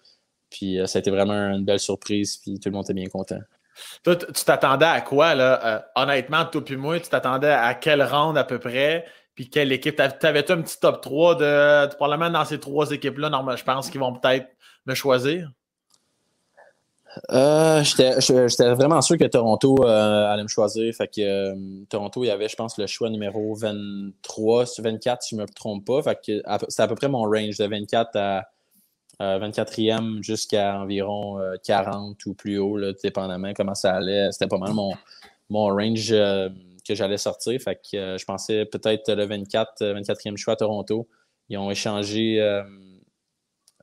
Puis euh, ça a été vraiment une belle surprise, puis tout le monde était bien content. Toi, tu t'attendais à quoi, là? Euh, honnêtement, toi puis moi, tu t'attendais à quelle ronde à peu près? Puis quelle équipe? T'avais-tu un petit top 3 de, de, dans ces trois équipes-là, je pense qu'ils vont peut-être me choisir? Euh, J'étais vraiment sûr que Toronto euh, allait me choisir. Fait que euh, Toronto, il y avait, je pense, le choix numéro 23 sur 24, si je ne me trompe pas. Fait que c'est à peu près mon range de 24 à 24e jusqu'à environ 40 euh, ou plus haut, dépendamment comment ça allait. C'était pas mal mon, mon range que j'allais sortir. Fait que je pensais peut-être le 24, 24e choix à Toronto. Ils ont échangé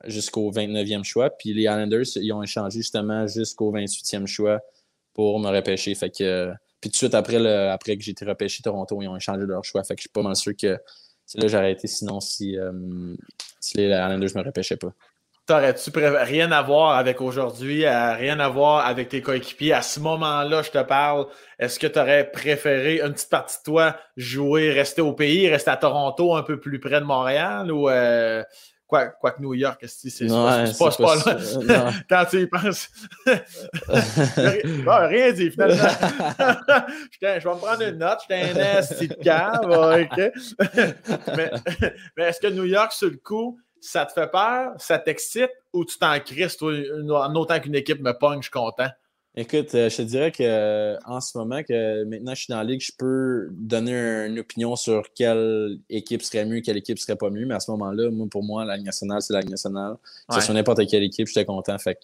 jusqu'au 29e choix. Puis les Islanders, ils ont échangé justement jusqu'au 28e choix pour me repêcher. Fait que, puis tout de suite après, le, après que j'ai été repêché Toronto, ils ont échangé leur choix. Fait que je suis pas mal sûr que c'est là que j'aurais été sinon si, euh, si les Islanders ne me repêchaient pas. T'aurais-tu rien à voir avec aujourd'hui, rien à voir avec tes coéquipiers? À ce moment-là, je te parle, est-ce que tu aurais préféré une petite partie de toi jouer, rester au pays, rester à Toronto un peu plus près de Montréal ou euh, Quoi, que New York, c'est pas, pas, là. Quand tu y penses. rien dit, finalement. je vais me prendre une note. J'étais un esti de cave. OK. mais, mais est-ce que New York, sur le coup, ça te fait peur, ça t'excite ou tu t'en crises, toi, en autant qu'une équipe me pogne, je suis content? Écoute, euh, je te dirais que euh, en ce moment, que maintenant je suis dans la ligue, je peux donner une opinion sur quelle équipe serait mieux, quelle équipe serait pas mieux. Mais à ce moment-là, moi, pour moi, la Ligue nationale, c'est la Ligue nationale. Ouais. Sur n'importe quelle équipe, j'étais content. Fait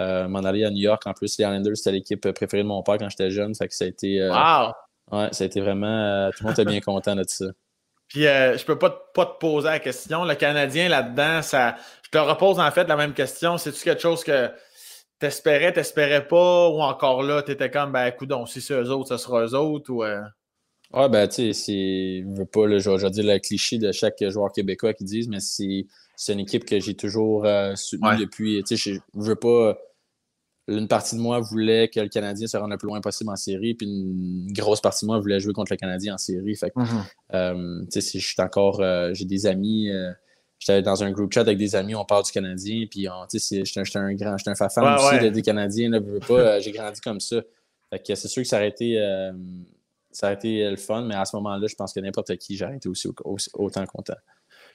euh, m'en aller à New York, en plus, les Islanders, c'était l'équipe préférée de mon père quand j'étais jeune. Fait que ça a été. Wow! Ouais, ça a été vraiment. tout le monde était bien content de ça. Puis euh, je peux pas, pas te poser la question. Le Canadien là-dedans, ça. Je te repose en fait la même question. C'est-tu quelque chose que t'espérais, t'espérais pas, ou encore là, t'étais comme, ben, écoute, si c'est eux autres, ce sera eux autres, ou. Euh... Ouais, ben, tu sais, c'est. Je veux pas, là, je vais dire le cliché de chaque joueur québécois qui disent, mais c'est une équipe que j'ai toujours euh, soutenue ouais. depuis. Tu sais, je veux pas. Une partie de moi voulait que le Canadien se rende le plus loin possible en série, puis une grosse partie de moi voulait jouer contre le Canadien en série. Fait que, mm -hmm. euh, tu sais, je suis encore. J'ai des amis j'étais dans un groupe chat avec des amis, on parle du Canadien, puis j'étais un grand, j'étais un fan ouais, aussi ouais. des Canadiens, là, veux pas, j'ai grandi comme ça. Fait que c'est sûr que ça aurait été, euh, ça aurait été le fun, mais à ce moment-là, je pense que n'importe qui, j'aurais été aussi, autant content.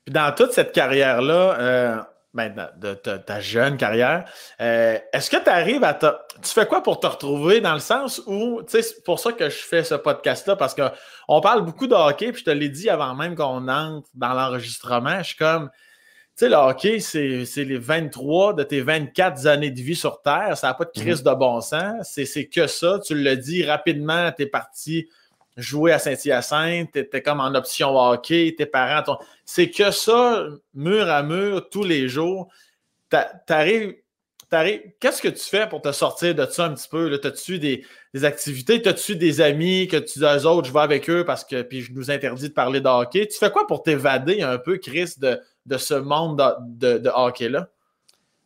Puis dans toute cette carrière-là, euh, ben, de, ta jeune carrière, euh, est-ce que tu arrives à te... Tu fais quoi pour te retrouver dans le sens où, tu sais, c'est pour ça que je fais ce podcast-là, parce qu'on parle beaucoup de hockey, puis je te l'ai dit avant même qu'on entre dans l'enregistrement, je suis comme, tu sais, le hockey, c'est les 23 de tes 24 années de vie sur Terre, ça n'a pas de crise mm -hmm. de bon sens, c'est que ça, tu le dis rapidement, tu es parti jouer à Saint-Hyacinthe, tu comme en option hockey, tes parents, c'est que ça, mur à mur, tous les jours. T'arrives, qu'est-ce que tu fais pour te sortir de ça un petit peu? T'as-tu des, des, activités? T'as-tu des amis que tu dis aux autres, je vais avec eux parce que puis je nous interdis de parler de hockey? Tu fais quoi pour t'évader un peu, Chris, de, de ce monde de, de, hockey-là?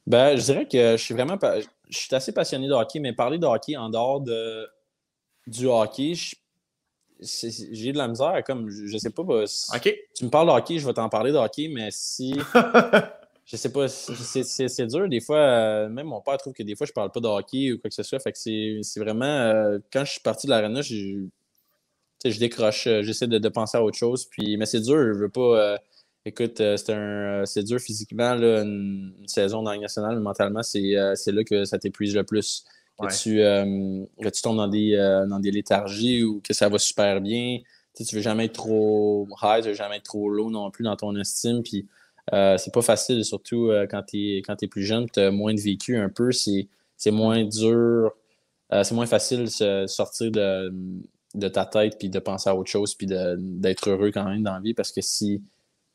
Ben, je dirais que je suis vraiment je suis assez passionné de hockey, mais parler de hockey en dehors de, du hockey, je j'ai de la misère, comme je sais pas. Bah, si okay. Tu me parles de hockey, je vais t'en parler de hockey, mais si. je sais pas, c'est dur. Des fois, euh, même mon père trouve que des fois, je parle pas de hockey ou quoi que ce soit. Fait que c'est vraiment. Euh, quand je suis parti de l'arena, je, je décroche, euh, j'essaie de, de, penser à autre chose. Puis, mais c'est dur, je veux pas. écoute, c'est dur physiquement, là, une, une, saison dans la nationale, mais mentalement, c'est là que ça t'épuise le plus que, ouais. tu, euh, que tu tombes dans des, euh, dans des léthargies ou que ça va super bien. Tu, sais, tu veux jamais être trop high, tu veux jamais être trop low non plus dans ton estime. Puis euh, c'est pas facile, surtout euh, quand tu es, es, plus jeune, tu as moins de vécu un peu. C'est moins dur, euh, c'est moins facile de se sortir de, de ta tête puis de penser à autre chose puis d'être heureux quand même dans la vie parce que si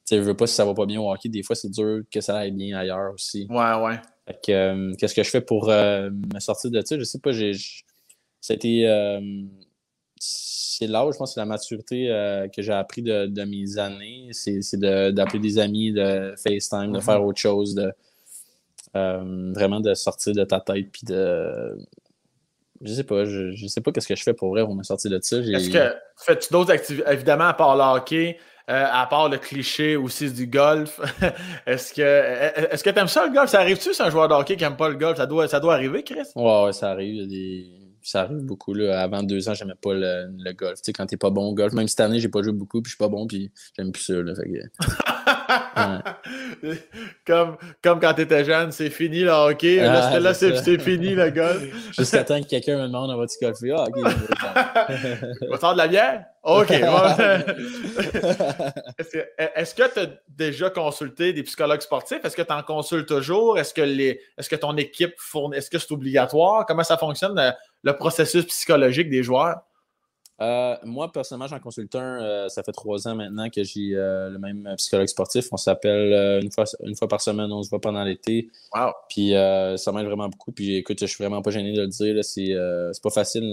tu veux pas si ça va pas bien au hockey, des fois c'est dur que ça aille bien ailleurs aussi. Ouais, ouais. Euh, qu'est-ce que je fais pour euh, me sortir de ça? Je sais pas, j'ai. C'était. Euh, c'est là où je pense c'est la maturité euh, que j'ai appris de, de, mes années. C'est d'appeler des amis, de FaceTime, de mm -hmm. faire autre chose, de vraiment de sortir de ta tête puis de. Je sais pas, je, je sais pas qu'est-ce que je fais pour vrai pour me sortir de ça. Est-ce que fais-tu d'autres activités, évidemment, à part le hockey, euh, à part le cliché aussi du golf, est-ce que est-ce que tu aimes ça le golf? Ça arrive-tu, c'est un joueur de hockey qui n'aime pas le golf? Ça doit, ça doit arriver, Chris? Ouais, ouais, ça arrive. Des... Ça arrive beaucoup. Là. Avant deux ans, j'aimais pas le, le golf. Tu sais, quand t'es pas bon au golf, même cette année, j'ai pas joué beaucoup, puis je suis pas bon, puis j'aime plus ça. Là, fait que... ouais. comme, comme quand t'étais jeune, c'est fini le hockey. Ah, là, là c'est fini le golf. Jusqu'à temps que quelqu'un me demande on va-tu golfer? Ah, ok. va faire de la bière? OK. Est-ce que tu as déjà consulté des psychologues sportifs? Est-ce que tu en consultes toujours? Est-ce que, les, est-ce que ton équipe fournit? Est-ce que c'est obligatoire? Comment ça fonctionne le, le processus psychologique des joueurs? Euh, moi, personnellement, j'en consulte un. Euh, ça fait trois ans maintenant que j'ai euh, le même psychologue sportif. On s'appelle une, fois, une fois par semaine, on se voit pendant l'été. Wow. Puis euh, ça m'aide vraiment beaucoup. Puis écoute, je suis vraiment pas gêné de le dire. C'est pas facile.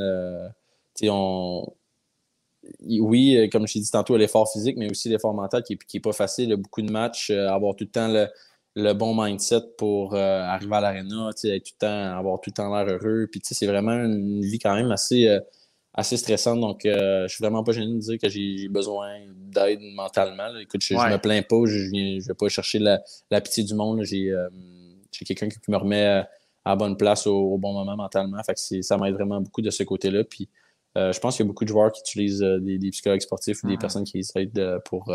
on... Oui, comme je t'ai dit tantôt, l'effort physique, mais aussi l'effort mental qui n'est pas facile. Il y a beaucoup de matchs, avoir tout le temps le, le bon mindset pour arriver à l'aréna, tout le temps, avoir tout le temps l'air heureux. Puis c'est vraiment une vie quand même assez assez stressante. Donc, euh, je suis vraiment pas gêné de dire que j'ai besoin d'aide mentalement. Là. Écoute, je, ouais. je, me plains pas, je ne vais pas chercher la, la, pitié du monde. J'ai euh, quelqu'un qui me remet à la bonne place au, au bon moment mentalement. Fait que ça m'aide vraiment beaucoup de ce côté-là. Puis, euh, je pense qu'il y a beaucoup de joueurs qui utilisent euh, des, des, psychologues sportifs ou des mm personnes qui les aident pour,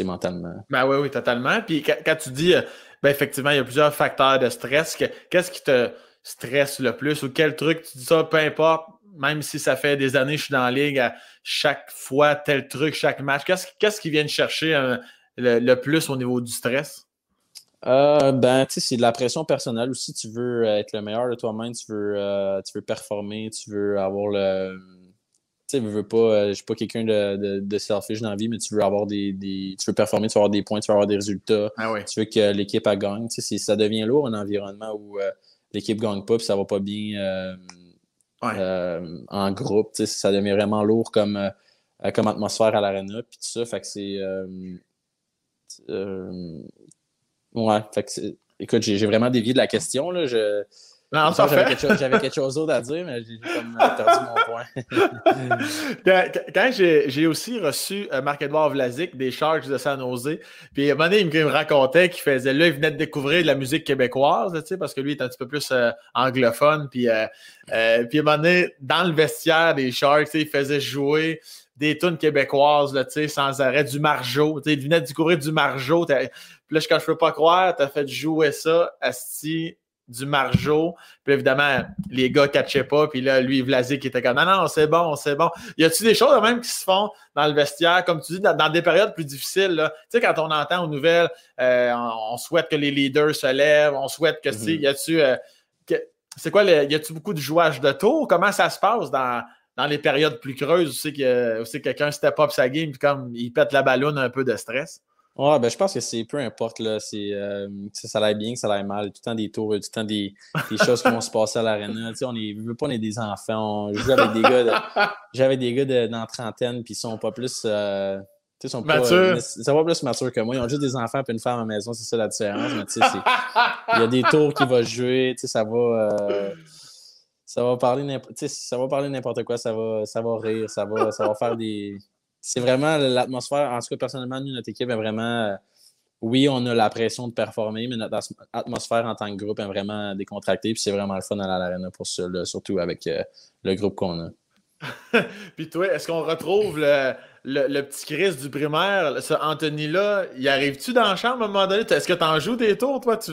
mentalement. Ben oui, oui, totalement. Puis quand, tu dis, ben effectivement, il y a plusieurs facteurs de stress. Qu'est-ce qui te stresse le plus ou quel truc tu dis ça, peu importe, même si ça fait des années que je suis dans la ligue, à chaque fois, tel truc, chaque match, qu'est-ce qui vient chercher le, plus au niveau du stress? Euh, ben, tu sais, c'est de la pression personnelle aussi. Tu veux être le meilleur de toi-même, tu veux, euh, tu veux performer, tu veux avoir le. Tu sais, je veux pas, euh, je suis pas quelqu'un de, de, selfish dans la vie, mais tu veux avoir des, des, Tu veux performer, tu veux avoir des points, tu veux avoir des résultats. Ah tu veux que l'équipe gagne. Tu sais, ça devient lourd un environnement où l'équipe gagne pas puis ça va pas bien en groupe. Tu sais, ça devient vraiment lourd comme, comme atmosphère à l'arena. Puis tout ça, fait que c'est. Ouais, fait que écoute, j'ai vraiment dévié de la question. Là. Je, non, ça J'avais quelque, quelque, chose d'autre à dire, mais j'ai comme perdu mon point. quand, j'ai aussi reçu euh, Marc-Edouard Vlasic des Sharks de San Jose, puis à un moment donné, il me racontait qu'il faisait, là, il venait de découvrir de la musique québécoise, tu sais, parce que lui, il est un petit peu plus euh, anglophone, puis, euh, puis à un moment donné, dans le vestiaire des Sharks, il faisait jouer des tunes québécoises, là, sans arrêt, du Marjo. Il venait de découvrir du Marjo. Puis là, quand je peux pas croire, tu as fait jouer ça, Asti, du Marjo. Puis évidemment, les gars ne catchaient pas. Puis là, lui, Vlasic, qui était comme non, non, c'est bon, c'est bon. Y a-tu des choses même qui se font dans le vestiaire, comme tu dis, dans, des périodes plus difficiles? Tu sais, quand on entend aux nouvelles, euh, on, souhaite que les leaders se lèvent, on souhaite que, mm y a-tu. Euh, c'est quoi, y a-tu beaucoup de jouage de tour? Comment ça se passe dans, dans les périodes plus creuses où c'est que, quelqu'un step up sa game puis comme il pète la ballonne un peu de stress? Ouais, ben je pense que c'est peu importe, là. C'est, euh, ça l'aille bien, ça l'aille mal. Tout le temps des tours, tout le temps des, des choses qui vont se passer à l'arena. Tu sais, on est, veut pas, on est des enfants. On avec des gars, de, j'avais des gars de, dans la trentaine, puis ils sont pas plus. Euh, tu sais, sont pas, euh, sont pas plus matures que moi. Ils ont juste des enfants et une femme à la maison, c'est ça la différence. Mais tu sais, il y a des tours qui vont jouer, tu sais, ça va. Ça va parler ça va parler n'importe quoi, ça va, ça va rire, ça va, ça va faire des. C'est vraiment l'atmosphère. En tout cas, personnellement, nous, notre équipe est vraiment. Euh, oui, on a la pression de performer, mais notre atmosphère en tant que groupe est vraiment décontractée. Puis c'est vraiment le fun à l'arena pour ça, surtout avec euh, le groupe qu'on a. puis toi, est-ce qu'on retrouve le, le, petit Chris du primaire, ce Anthony-là? Il arrive-tu dans la chambre à un moment donné? Est-ce que tu en joues des tours, toi? Tu...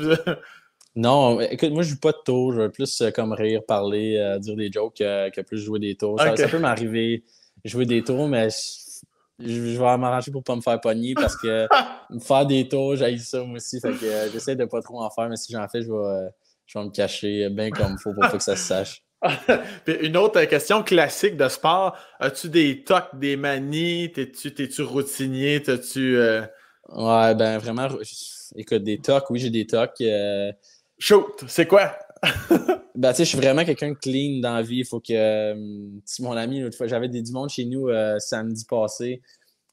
Non, écoute, moi, je joue pas de tours. Je veux plus euh, comme rire, parler, euh, dire des jokes euh, que plus jouer des tours. Ça, peut m'arriver jouer des tours, mais je, vais m'arranger pour pas me faire pogner parce que me faire des tours, j'ai ça moi aussi. Fait que j'essaie de pas trop en faire, mais si j'en fais, je vais, je vais me cacher bien comme il faut pour pas que ça se sache. Puis une autre question classique de sport. As-tu des tocs, des manies? T'es-tu routinier? T'as-tu. Ouais, ben vraiment. Écoute, des tocs, oui, j'ai des tocs. Shoot, c'est quoi? ben, tu sais, je suis vraiment quelqu'un clean dans la vie. Il faut que. Euh, mon ami, l'autre fois, j'avais des, du monde chez nous euh, samedi passé.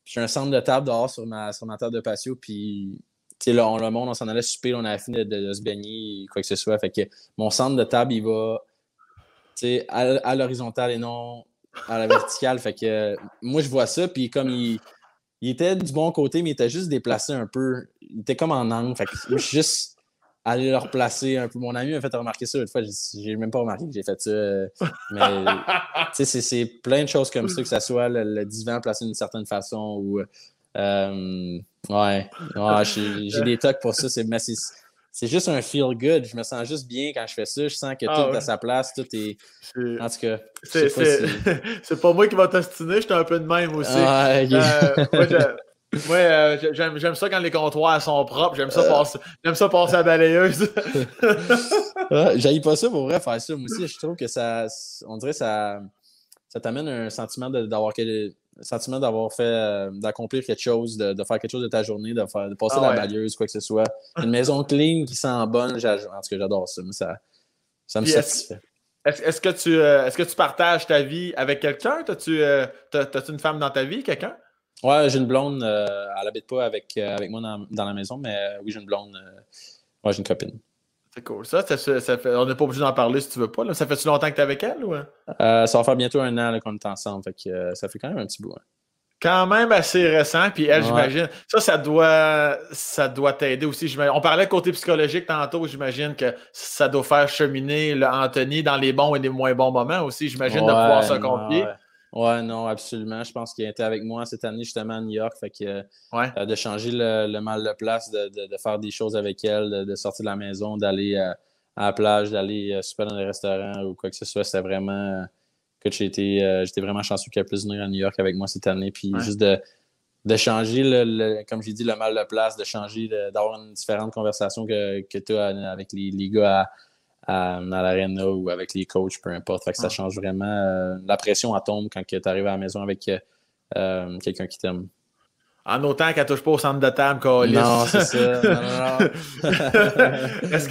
J'ai un centre de table dehors sur ma, sur ma table de patio. Puis, tu sais, là, on, le monde, on s'en allait souper, on avait fini de, se baigner, quoi que ce soit. Fait que mon centre de table, il va, tu sais, à, l'horizontale et non à la verticale. fait que moi, je vois ça. Puis, comme il, il était du bon côté, mais il était juste déplacé un peu. Il était comme en angle. Fait que je suis juste aller leur placer un peu. Mon ami m'a fait remarquer ça une fois. J'ai même pas remarqué que j'ai fait ça. Euh, mais c'est plein de choses comme ça, que ce soit le, divan placé d'une certaine façon ou. Euh, ouais, j'ai des tocs pour ça. Mais c'est juste un feel good. Je me sens juste bien quand je fais ça. Je sens que ah tout est à sa place. Tout est. En tout cas. C'est pas, moi qui va t'ostiner, j'étais un peu de même aussi. Ah, euh, Ouais, euh, j'aime ça quand les comptoirs sont propres. J'aime ça, euh. passer, ça passer à balayeuse. J'aille pas ça pour vrai faire ça. Moi aussi, je trouve que ça. On dirait ça. Ça t'amène un sentiment d'avoir sentiment d'avoir fait euh, d'accomplir quelque chose, de, faire quelque chose de ta journée, de, faire, de passer ah la balayeuse, quoi que ce soit. Une maison clean qui sent bonne, en tout cas j'adore ça. ça, ça me satisfait. Est-ce que, tu, est -ce que tu partages ta vie avec quelqu'un? As-tu as, une femme dans ta vie, quelqu'un? Ouais, j'ai une blonde. Euh, elle n'habite pas avec, euh, avec moi dans, la maison, mais euh, oui, j'ai une blonde. moi, j'ai une copine. C'est cool. Ça, ça, fait, on n'est pas obligé d'en parler si tu veux pas. Ça fait-tu longtemps que tu es avec elle? Ou... ça va faire bientôt un an qu'on est ensemble. Fait que, ça fait quand même un petit bout. Hein. Quand même assez récent. Puis elle, j'imagine. Ça, ça doit, ça doit t'aider aussi. On parlait côté psychologique tantôt. J'imagine que ça doit faire cheminer le Anthony dans les bons et les moins bons moments aussi. J'imagine de pouvoir se confier. Ouais, non, absolument. Je pense qu'il était avec moi cette année, justement, à New York. Fait que euh, de changer le, mal de place, de, faire des choses avec elle, de, sortir de la maison, d'aller à la plage, d'aller super dans les restaurants ou quoi que ce soit, c'était vraiment que j'étais j'étais vraiment chanceux qu'elle puisse venir à New York avec moi cette année. Puis juste de de changer, le, comme j'ai dit, le mal de place, de changer, d'avoir une différente conversation que, que tu as avec les, les gars à, à, l'arena ou avec les coachs, peu importe. Fait que ça change vraiment. Euh, la pression à tombe quand tu arrives à la maison avec euh, quelqu'un qui t'aime. En autant qu'elle touche pas au centre de table, Non, c'est ça. est-ce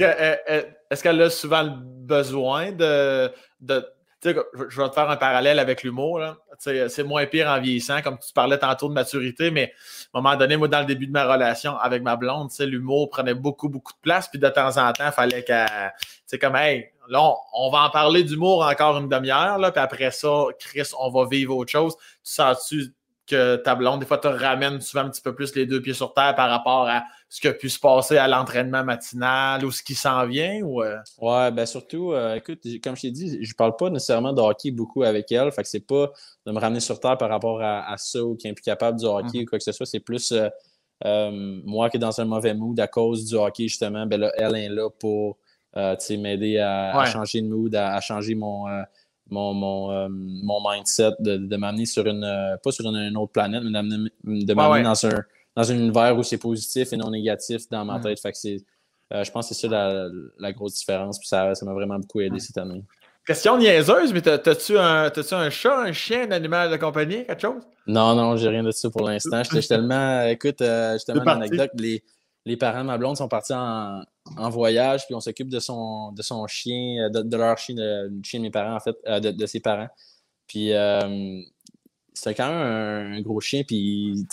qu'elle est a souvent le besoin de, de je vais te faire un parallèle avec l'humour. C'est moins pire en vieillissant, comme tu parlais tantôt de maturité, mais à un moment donné, moi, dans le début de ma relation avec ma blonde, l'humour prenait beaucoup, beaucoup de place. Puis de temps en temps, il fallait qu'elle. C'est comme, hey, là, on, va en parler d'humour encore une demi-heure, puis après ça, Chris, on va vivre autre chose. Tu sens-tu que ta blonde, des fois, te ramène souvent un petit peu plus les deux pieds sur terre par rapport à ce qui a pu se passer à l'entraînement matinal ou ce qui s'en vient? Ou, euh? Ouais, ben surtout, euh, écoute, comme je t'ai dit, je parle pas nécessairement de hockey beaucoup avec elle. Fait que c'est pas de me ramener sur terre par rapport à, ça ou qui est plus capable du hockey mm-hmm. ou quoi que ce soit. C'est plus euh, moi qui est dans un mauvais mood à cause du hockey, justement, ben là, elle est là pour m'aider à, changer de mood, à changer mon mon, mon, euh, mon mindset de, de m'amener sur une, euh, pas sur une, autre planète, mais de m'amener dans, un, dans un univers où c'est positif et non négatif dans ma tête. Fait que c'est, euh, je pense que c'est ça la, la, grosse différence. Puis ça, ça m'a vraiment beaucoup aidé cette année. Question niaiseuse, mais t'as-tu un, un chat, un chien, un animal de compagnie, quelque chose? Non, non, j'ai rien de ça pour l'instant. J'étais tellement, écoute, justement, une anecdote, les, les parents de ma blonde sont partis en, voyage, puis on s'occupe de son, de son chien, euh, de, leur chien, de, chien de mes parents, en fait, euh, de, ses parents. Puis euh, c'est quand même un, gros chien, puis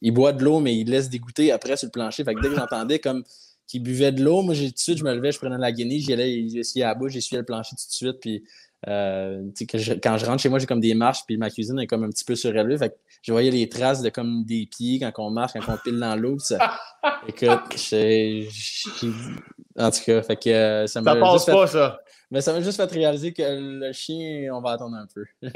il boit de l'eau, mais il laisse dégoûter après sur le plancher. Fait que dès que j'entendais comme qu'il buvait de l'eau, moi, tout de suite, je me levais, je prenais la guinée, j'y allais, j'essuyais à la bouche, j'essuyais le plancher tout de suite, puis euh, quand je rentre chez moi, j'ai comme des marches, puis ma cuisine est comme un petit peu surélevée. Fait que je voyais les traces de comme des pieds quand on marche, quand on pile dans l'eau. Écoute, en tout cas, fait que euh, ça m'a. passe pas, ça. Mais ça m'a juste fait réaliser que le chien, on va attendre un peu.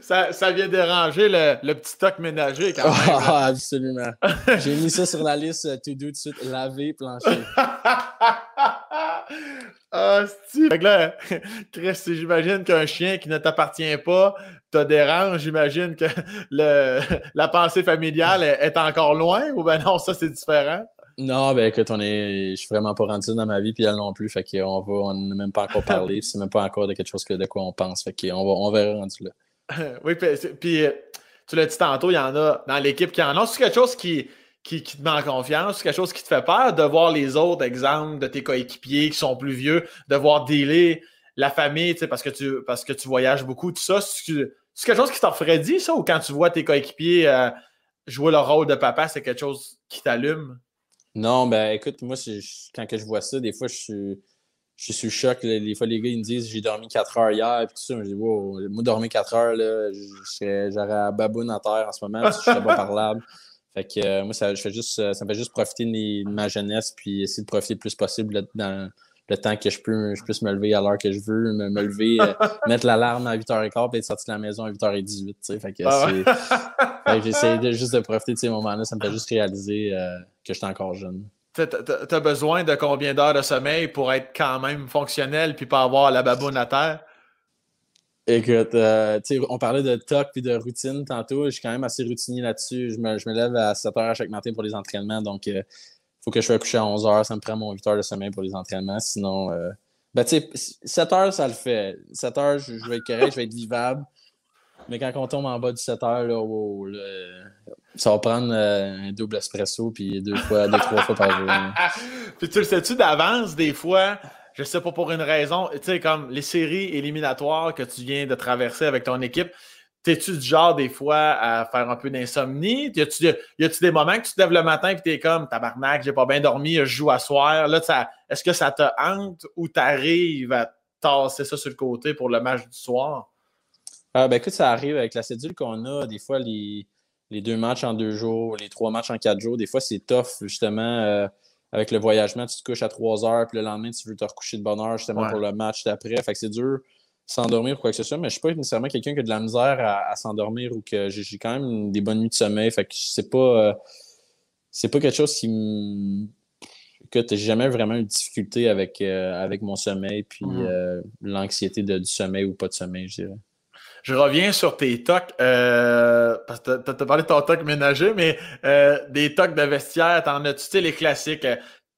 ça, ça, vient déranger le, le, petit stock ménager quand même. Ah, absolument. J'ai mis ça sur la liste euh, tout doux tout de suite. Laver, plancher. Ah, si. Fait que là, Chris, j'imagine qu'un chien qui ne t'appartient pas te dérange. J'imagine que le, la pensée familiale est, encore loin ou ben non, ça c'est différent? Non, ben écoute, on est. Je suis vraiment pas rendu dans ma vie, puis elle non plus. Fait qu'on va. On n'a même pas encore parlé. c'est même pas encore de quelque chose que, de quoi on pense. Fait qu'on va, on verra rendu là. oui, puis, puis tu l'as dit tantôt, il y en a dans l'équipe qui en ont. C'est quelque chose qui qui, te met en confiance, quelque chose qui te fait peur de voir les autres exemples de tes coéquipiers qui sont plus vieux, de voir dealer la famille, parce que tu parce que tu voyages beaucoup, tout ça. C'est quelque chose qui t'en ferait ça, ou quand tu vois tes coéquipiers euh, jouer le rôle de papa, c'est quelque chose qui t'allume? Non, ben écoute, moi, quand que je vois ça, des fois, je suis. Je suis sous choc. Des fois, les gars, ils me disent j'ai dormi 4 heures hier. Puis tout ça, je dis wow, moi, dormir 4 heures, j'aurais à baboune en terre en ce moment. je serais pas parlable. Fait que euh, moi, ça, je fais juste, euh, ça me fait juste profiter de, ma jeunesse puis essayer de profiter le plus possible dans le temps que je peux, je puisse me lever à l'heure que je veux, me, lever, euh, mettre l'alarme à 8h15 et être sorti de la maison à 8h18. Fait que ah j'essaie juste de profiter de ces moments-là. Ça me fait juste réaliser que je suis encore jeune. Tu as besoin de combien d'heures de sommeil pour être quand même fonctionnel puis pas avoir la baboune à terre? Écoute, euh, on parlait de toc et de routine tantôt. Je suis quand même assez routinier là-dessus. Je me, je me, lève à 7 heures à chaque matin pour les entraînements. Donc, il euh, faut que je sois couché à 11 heures. Ça me prend mon 8 heures de sommeil pour les entraînements. Sinon, euh, ben, tu sais, 7 heures, ça le fait. 7 heures, je, vais être correct, je vais être vivable. Mais quand on tombe en bas du 7 heures, là, ça va prendre un double espresso puis deux fois, deux, trois fois par jour. puis tu le sais-tu d'avance, des fois? Je sais pas pour une raison, tu sais, comme les séries éliminatoires que tu viens de traverser avec ton équipe, t'es-tu du genre des fois à faire un peu d'insomnie? Y a-tu des moments que tu te lèves le matin et t'es comme tabarnak, j'ai pas bien dormi, je joue à soir. Là, est-ce que ça te hante ou t'arrives à tasser ça sur le côté pour le match du soir? Ah, ben écoute, ça arrive avec la cédule qu'on a, des fois les, les, deux matchs en deux jours, les trois matchs en quatre jours, des fois c'est tough justement. Euh, avec le voyagement, tu te couches à 3 heures, puis le lendemain, tu veux te recoucher de bonne heure justement pour le match d'après. Fait que c'est dur s'endormir ou quoi que ce soit, mais je suis pas nécessairement quelqu'un qui a de la misère à, s'endormir ou que j'ai quand même des bonnes nuits de sommeil. Fait que c'est pas, euh, c'est pas quelque chose qui me. que j'ai jamais vraiment eu de difficulté avec, euh, avec mon sommeil puis euh, l'anxiété du sommeil ou pas de sommeil, je dirais. Je reviens sur tes tocs, parce que tu as parlé de ton toc ménager, mais des tocs de vestiaire, t'en as-tu, sais, les classiques,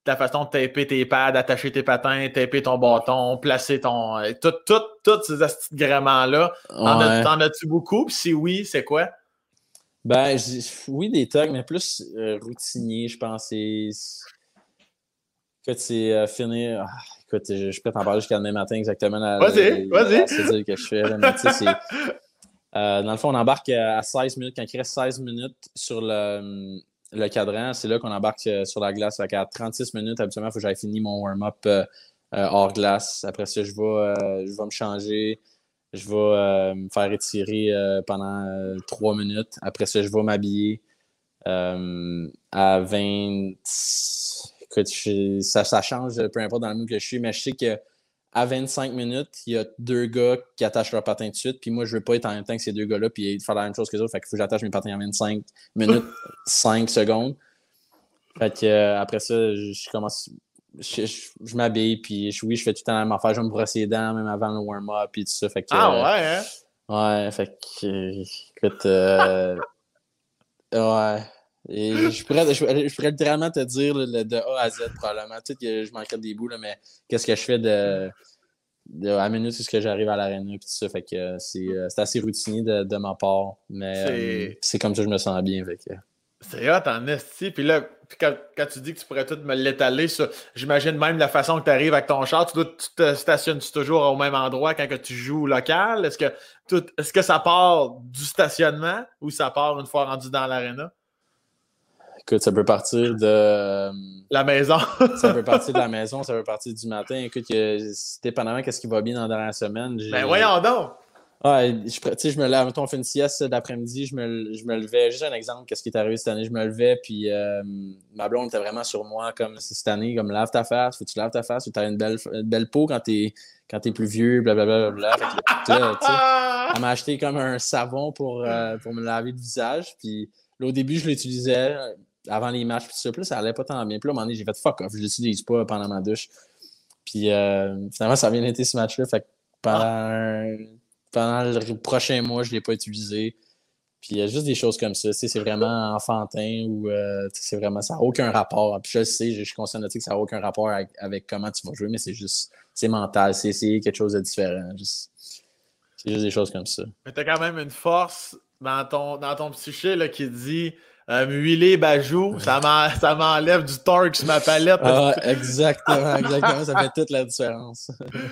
ta façon de taper tes pads, attacher tes patins, taper ton bâton, placer ton. Euh, tout, tout, tous ces agréments-là. T'en as-tu beaucoup? Puis si oui, c'est quoi? Ben, oui, des tocs, mais plus euh, routinier, je pense. Écoute, c'est euh, finir. Ah, écoute, je, je peux t'en parler jusqu'à demain matin exactement. Vas-y, vas-y. C'est dire que je fais. dans le fond, on embarque à 16 minutes, quand il reste 16 minutes sur le, le cadran, c'est là qu'on embarque euh, sur la glace. à 36 minutes, habituellement, il faut que j'aille fini mon warm-up euh, euh, hors glace. Après ça, je vais, je vais me changer. Je vais me faire étirer pendant 3 minutes. Après ça, je vais m'habiller. à 20. Écoute, ça, ça change peu importe dans le mood que je suis, mais je sais que à 25 minutes, il y a deux gars qui attachent leur patin de suite, puis moi, je veux pas être en même temps que ces deux gars-là, puis faire la même chose que eux autres. Fait qu'il faut que j'attache mes patins en 25 minutes, 5 secondes. Fait que, euh, après ça, je, commence. Je, m'habille, puis oui, je fais tout le temps la même affaire. Je vais me brosser les dents, même avant le warm-up, puis tout ça. Fait que, ah euh, ouais, hein? Ouais, fait que, écoute, euh, ouais. Et je, pourrais, je, pourrais littéralement te dire de A à Z, probablement. Peut-être que je manquerais des bouts, là, mais qu'est-ce que je fais de, de à minute c'est ce que j'arrive à l'aréna et tout ça. Fait que euh, euh, c'est assez routinier de, de, ma part. Mais euh, c'est comme ça que je me sens bien. Fait que... C'est hot en esti. Puis là, quand, quand, tu dis que tu pourrais tout me l'étaler, j'imagine même la façon que tu arrives avec ton char, tu, dois, tu te stationnes toujours au même endroit quand que tu joues local? Est-ce que, est-ce que ça part du stationnement ou ça part une fois rendu dans l'aréna? Écoute, ça peut partir de. Euh, la maison. ça peut partir de la maison, ça peut partir du matin. Écoute, dépendamment de ce qui va bien dans la dernière semaine. Ben voyons donc! Ouais, je, je me lève, on fait une sieste d'après-midi, je me, je me levais, juste un exemple, qu'est-ce qui est arrivé cette année, je me levais, puis euh, ma blonde était vraiment sur moi, comme cette année, comme lave ta face, faut que tu laves ta face, faut que tu as une belle, belle peau quand t'es quand es plus vieux, blablabla. Bla, bla, bla. elle m'a acheté comme un savon pour, euh, pour me laver le visage, puis là, au début, je l'utilisais, avant les matchs, puis ça, plus ça allait pas tant bien. Puis là, à un moment donné, j'ai fait fuck off, je l'utilise pas pendant ma douche. Puis euh, finalement, ça a bien été ce match-là. Fait que pendant, pendant le prochain mois, je l'ai pas utilisé. Puis il y a juste des choses comme ça. C'est vraiment enfantin ou euh, c'est vraiment ça n'a aucun rapport. Puis je le sais, je, suis conscient de que ça n'a aucun rapport avec, comment tu vas jouer, mais c'est juste c'est mental, c'est quelque chose de différent. C'est juste des choses comme ça. Mais tu as quand même une force dans ton, dans ton psyché là, qui dit euh, huilé bajou, ça m'enlève du torque sur ma palette. Ah, exactement, exactement. ça fait toute la différence.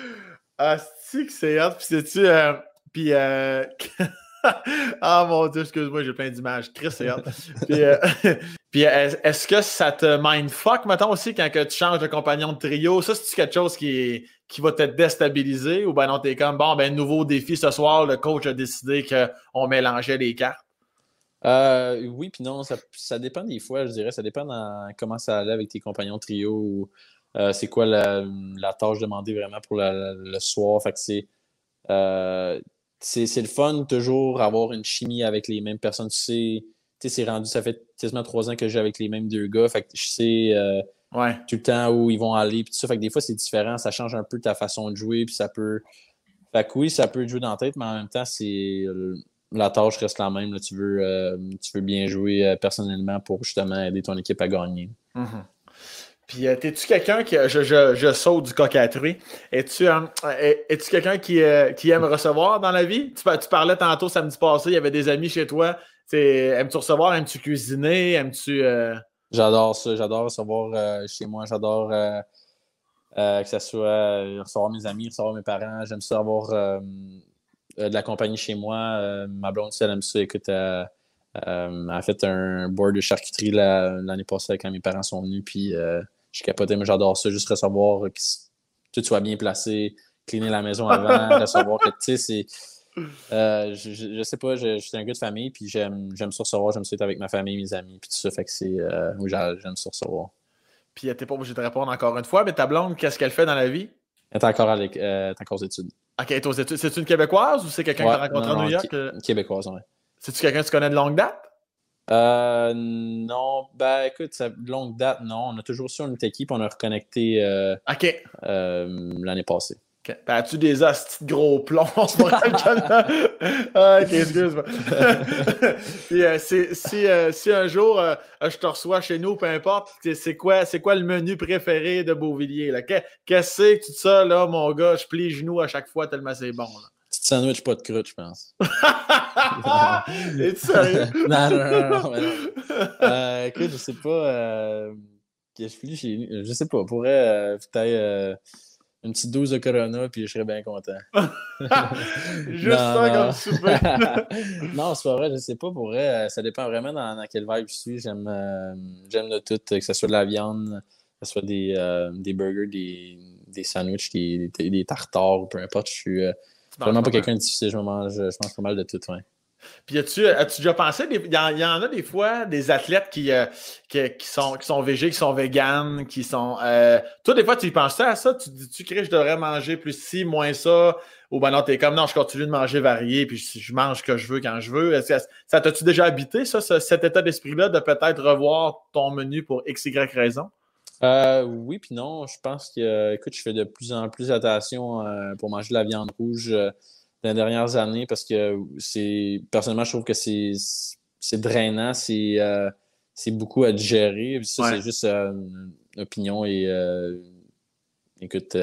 ah, c'est que c'est hot. Puis c'est-tu. Euh, puis. Euh... ah mon dieu, excuse-moi, j'ai plein d'images. Chris, c'est hot. puis, euh, puis est-ce que ça te mindfuck, maintenant aussi, quand que tu changes de compagnon de trio? Ça, c'est quelque chose qui, qui va te déstabiliser? Ou ben non, t'es comme, bon, ben, nouveau défi ce soir, le coach a décidé qu'on mélangeait les cartes? Euh, oui, puis non, ça, dépend des fois, je dirais. Ça dépend dans comment ça allait avec tes compagnons trio ou euh, c'est quoi la, tâche demandée vraiment pour le soir. Fait que euh, c'est. le fun toujours avoir une chimie avec les mêmes personnes. Tu sais, c'est rendu, ça fait quasiment trois ans que j'ai avec les mêmes deux gars. Fait que je sais tout le temps où ils vont aller. Puis tout ça. Fait que des fois, c'est différent. Ça change un peu ta façon de jouer. Puis ça peut. Fait que oui, ça peut jouer dans la tête, mais en même temps, c'est la tâche reste la même. Tu, veux, euh, tu veux bien jouer euh, personnellement pour justement aider ton équipe à gagner. Mm-hmm. Puis, euh, es-tu quelqu'un qui. Je, je, saute du cocaterie. Es-tu es quelqu'un qui, qui, aime recevoir dans la vie? Tu, tu, parlais tantôt samedi passé, il y avait des amis chez toi. Aimes-tu recevoir? Aimes-tu cuisiner? Aimes-tu. J'adore ça. J'adore recevoir chez moi. J'adore que ce soit recevoir mes amis, recevoir mes parents. J'aime ça avoir euh, de la compagnie chez moi. Euh, ma blonde, elle aime ça. Écoute, euh, elle a fait un board de charcuterie l'année passée quand mes parents sont venus. Puis je capotais, mais j'adore ça. Juste recevoir que tout soit bien placé, cleaner la maison avant, recevoir que, tu sais, c'est. je, je, sais pas, je, suis un gars de famille, puis j'aime, j'aime ça recevoir, j'aime ça être avec ma famille, mes amis, puis tout ça, fait que c'est, oui, j'aime ça recevoir. Puis t'es pas obligé de répondre encore une fois, mais ta blonde, qu'est-ce qu'elle fait dans la vie? Elle est encore, avec, euh, encore aux études. Ok, toi, c'est une Québécoise ou c'est quelqu'un que tu as rencontré à New York? Québécoise, oui. C'est-tu quelqu'un que tu connais de longue date? Euh, non, ben écoute, ça, longue date, non. On a toujours su notre équipe, on a reconnecté euh, euh, l'année passée. Okay. Ben, as-tu des astis de gros plombs ah, ok, excuse-moi. Puis, euh, si, euh, si, un jour je te reçois chez nous, peu importe, c'est quoi, quoi le menu préféré de Beauvilliers? Qu'est-ce que c'est tout ça, là, mon gars? Je plie les genoux à chaque fois tellement c'est bon. Là. Sandwich pas de croûte, je pense. Es-tu sérieux? non, non, non, non, non. Euh, écoute, je sais pas. Euh, je, chez... je sais pas. Pourrait euh, peut-être euh, une petite dose de Corona, puis je serais bien content. Juste ça comme super. non, c'est pas vrai, je sais pas. Pourrait, ça dépend vraiment dans, dans quelle vibe je suis. J'aime, j'aime de tout, que ce soit de la viande, que ce soit des, des burgers, des, des sandwichs, des, des, des tartares, peu importe. Je suis Vraiment pas quelqu'un de difficile, je mange, je mange pas mal de tout, ouais. Puis as-tu, as-tu déjà pensé, il y, en a des fois des athlètes qui, euh, sont, qui végés, qui sont véganes, qui sont. Euh... Toi, des fois, tu y pensais à ça? Tu dis, tu crées, je devrais manger plus ci, moins ça? Ou ben non, t'es comme non, je continue de manger varié, puis je, mange ce que je veux quand je veux. ça t'as-tu déjà habité, ça, cet état d'esprit-là, de peut-être revoir ton menu pour X, Y raison? Euh, oui, puis non. Je pense que, écoute, je fais de plus en plus attention pour manger de la viande rouge dans les dernières années parce que c'est, personnellement, je trouve que c'est, c'est drainant, c'est, c'est beaucoup à digérer. Ça, c'est juste une opinion et, écoute,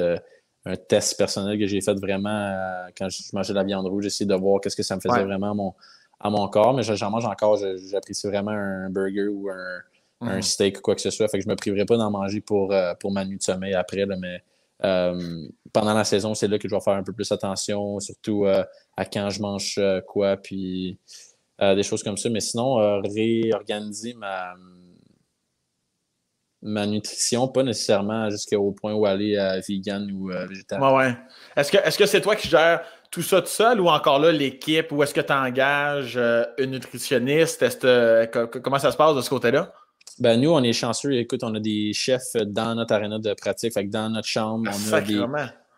un test personnel que j'ai fait vraiment quand je mangeais de la viande rouge. J'essaie de voir qu'est-ce que ça me faisait vraiment à mon, à mon corps. Mais j'en mange encore, j'apprécie vraiment un burger ou un un mhm. steak ou quoi que ce soit. Fait que je me priverai pas d'en manger pour, euh, pour ma nuit de sommeil après. mais euh, pendant la saison, c'est là que je vais faire un peu plus attention, surtout euh, à quand je mange quoi, puis des choses comme ça. Mais sinon, réorganiser ma, ma nutrition, pas nécessairement jusqu'au point où aller à vegan ou végétarien. Ouais, ouais. Est-ce que c'est toi qui gères tout ça tout seul ou encore là l'équipe ou est-ce que tu engages une nutritionniste? comment ça se passe de ce côté-là? Ben, nous, on est chanceux. Écoute, on a des chefs dans notre aréna de pratique. Fait que dans notre chambre, on a des.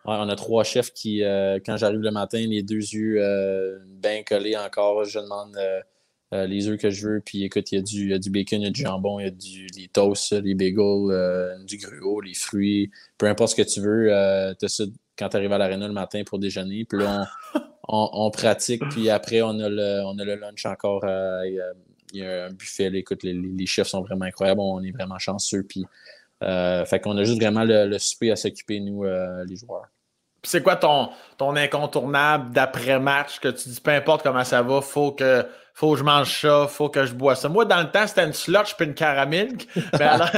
on a trois chefs qui, euh, quand j'arrive le matin, les deux yeux euh, bien collés encore, je demande euh, les œufs que je veux. Puis écoute, il y, a du, y a du bacon, il y a du jambon, il y a du, les toasts, les bagels, du gruau, les fruits, peu importe ce que tu veux. tu as ça quand tu arrives à l'aréna le matin pour déjeuner. Puis là, on, on, pratique. Puis après, on a le, on a le lunch encore il y a un buffet. écoute, les, chefs sont vraiment incroyables. On est vraiment chanceux. Puis, euh, fait qu'on a juste vraiment le, souper à s'occuper, nous, euh, les joueurs. C'est quoi ton, ton incontournable d'après-match que tu dis, peu importe comment ça va, faut que, faut que je mange ça, faut que je bois ça. Moi, dans le temps, c'était une slotch puis une caramilk. Mais alors,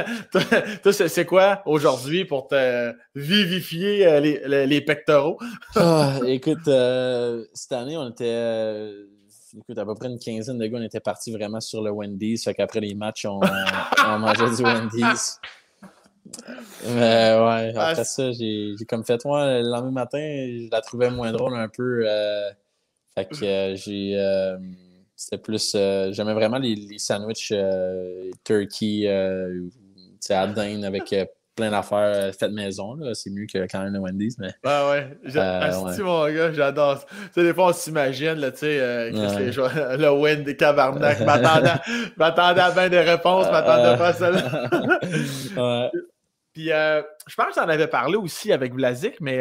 toi, c'est quoi aujourd'hui pour te vivifier euh, les, les, pectoraux? Ah, écoute, cette année, on était écoute, à peu près une quinzaine de gars, on était partis vraiment sur le Wendy's. Fait qu'après les matchs, on, mangeait du Wendy's. Mais ouais, ah, après ça, j'ai comme fait, moi, le lendemain matin, je la trouvais moins drôle un peu. Euh, fait que euh, j'ai. Euh, c'était plus. J'aimais vraiment les, les sandwichs turkey, à dinde avec plein d'affaires euh, faites maison. C'est mieux que quand même le Wendy's. Mais... Ouais, ouais. Euh, mon gars, j'adore. Tu sais, des fois, on s'imagine, tu sais, euh, le Wendy Cabarnac, m'attendait à bien des réponses, m'attendait pas à ouais. Puis, euh, je pense que j'en avais parlé aussi avec Vlasic, mais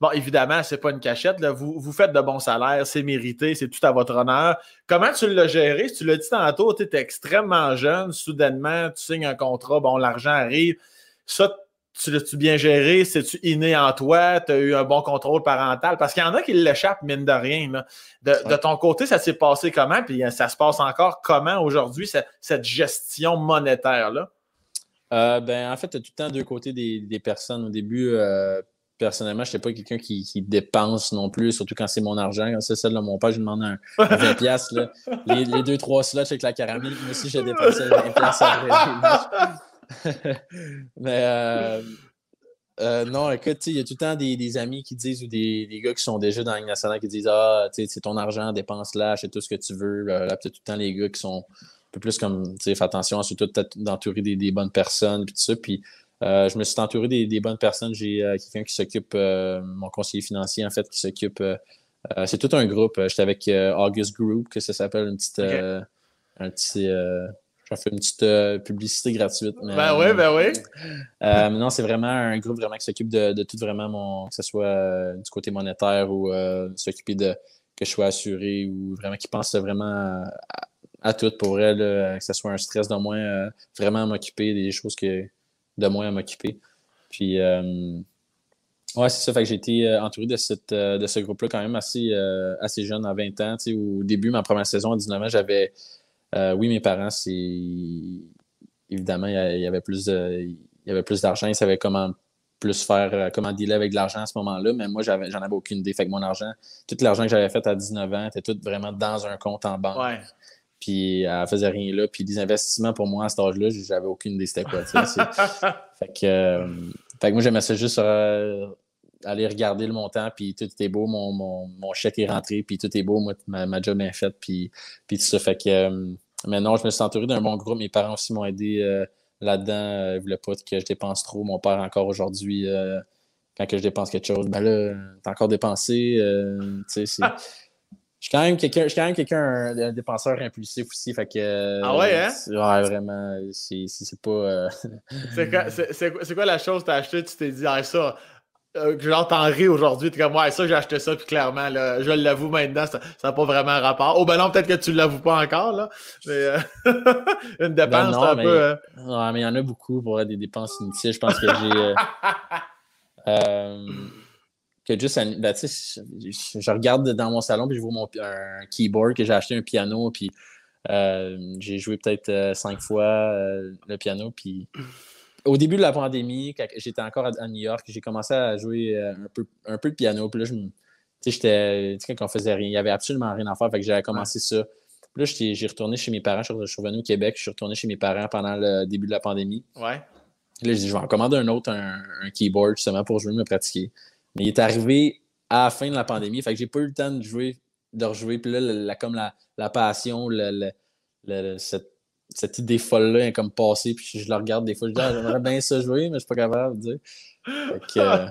bon, évidemment, c'est pas une cachette. Là. Vous, vous faites de bons salaires, c'est mérité, c'est tout à votre honneur. Comment tu l'as géré? Tu l'as dit tantôt, tu es extrêmement jeune, soudainement, tu signes un contrat, bon, l'argent arrive. Ça, tu l'as-tu bien géré? C'est-tu inné en toi? Tu as eu un bon contrôle parental? Parce qu'il y en a qui l'échappent, mine de rien. De, ton côté, ça s'est passé comment? Puis euh, ça se passe encore comment aujourd'hui, cette, gestion monétaire-là? Euh, ben, en fait, tu as tout le temps deux côtés des, personnes. Au début, euh, personnellement, je n'étais pas quelqu'un qui, dépense non plus, surtout quand c'est mon argent. Quand c'est celle de mon père, je lui demande un, 20$. Les, les, deux, trois slots avec la caramel, moi aussi, j'ai dépensé 20$ Mais euh, euh, non, écoute, il y a tout le temps des, amis qui disent ou des, gars qui sont déjà dans la nationale qui disent Ah, c'est ton argent, dépense-là, achète tout ce que tu veux. Là, peut-être tout le temps les gars qui sont un peu plus comme, fais attention, surtout d'entourer des, des, bonnes personnes, puis tout ça. Puis je me suis entouré des, bonnes personnes. J'ai quelqu'un qui s'occupe, mon conseiller financier, en fait, qui s'occupe. c'est tout un groupe. J'étais avec August Group, que ça s'appelle, une petite, un petit fait une petite euh, publicité gratuite. ben oui, ben oui. Euh, non, c'est vraiment un groupe vraiment qui s'occupe de, tout vraiment mon, que ce soit euh, du côté monétaire ou s'occuper de que je sois assuré ou vraiment qui pense vraiment à, tout pour elle, que ce soit un stress de moins, vraiment à m'occuper des choses que de moins à m'occuper. Puis ouais, c'est ça. Fait que j'ai été entouré de, cette, de ce groupe-là quand même assez, assez jeune, à 20 ans. Au début, ma première saison à 19 ans, j'avais euh, oui, mes parents, c'est. Évidemment, il y avait plus il y avait plus d'argent, ils savaient comment plus faire, euh, comment dealer avec de l'argent à ce moment-là, mais moi, j'en avais aucune idée. Fait que mon argent, tout l'argent que j'avais fait à 19 ans était tout vraiment dans un compte en banque. Ouais. Puis elle faisait rien là. Puis des investissements pour moi à cet âge-là, j'avais aucune idée c'était quoi. fait, que, euh, fait que moi, j'aimais ça juste aller regarder le montant, puis tout est beau, mon, mon, chèque est rentré, puis tout est beau, moi, ma, ma job est faite, puis, puis tout ça. Fait que mais non, je me suis entouré d'un bon groupe. Mes parents aussi m'ont aidé euh, là-dedans. Euh, ils ne voulaient pas que je dépense trop. Mon père, encore aujourd'hui, euh, quand que je dépense quelque chose, ben là, t'as encore dépensé. je suis quand même quelqu'un, je quand même quelqu'un, un, dépenseur impulsif aussi. Fait que, ah ouais, hein? Ouais, vraiment. C'est, pas. c'est, quoi, c'est, quoi la chose que t'as acheté? Tu t'es dit, ah, ça, euh, genre t'en ris aujourd'hui, t'es comme ouais ça j'ai acheté ça puis clairement là, je l'avoue maintenant, ça n'a pas vraiment rapport. Oh ben non, peut-être que tu l'avoues pas encore là. Mais euh, une ben dépense un mais, peu. Euh, ouais, mais il y en a beaucoup pour des dépenses inutiles. Je pense que j'ai euh, que juste ben, je regarde dans mon salon puis je vois mon un keyboard que j'ai acheté un piano puis j'ai joué peut-être cinq fois le piano puis au début de la pandémie, quand j'étais encore à, New York, j'ai commencé à jouer euh, un peu, un peu de piano. Puis là, je j'étais, quand on faisait rien, il n'y avait absolument rien à faire. Fait que j'avais commencé ça. Puis là, j'ai retourné chez mes parents. Je suis revenu au Québec. Je suis retourné chez mes parents pendant le début de la pandémie. Ouais. Là, je dis, je vais en commander un autre, un, keyboard, justement, pour jouer, me pratiquer. Mais il est arrivé à la fin de la pandémie. Fait que j'ai pas eu le temps de jouer, de rejouer. Puis là, la, comme la, la passion, le, le, cette cette idée folle-là est comme passée, puis je la regarde des fois, je dis, ah, j'aimerais bien ça jouer, mais je suis pas capable de dire. Euh,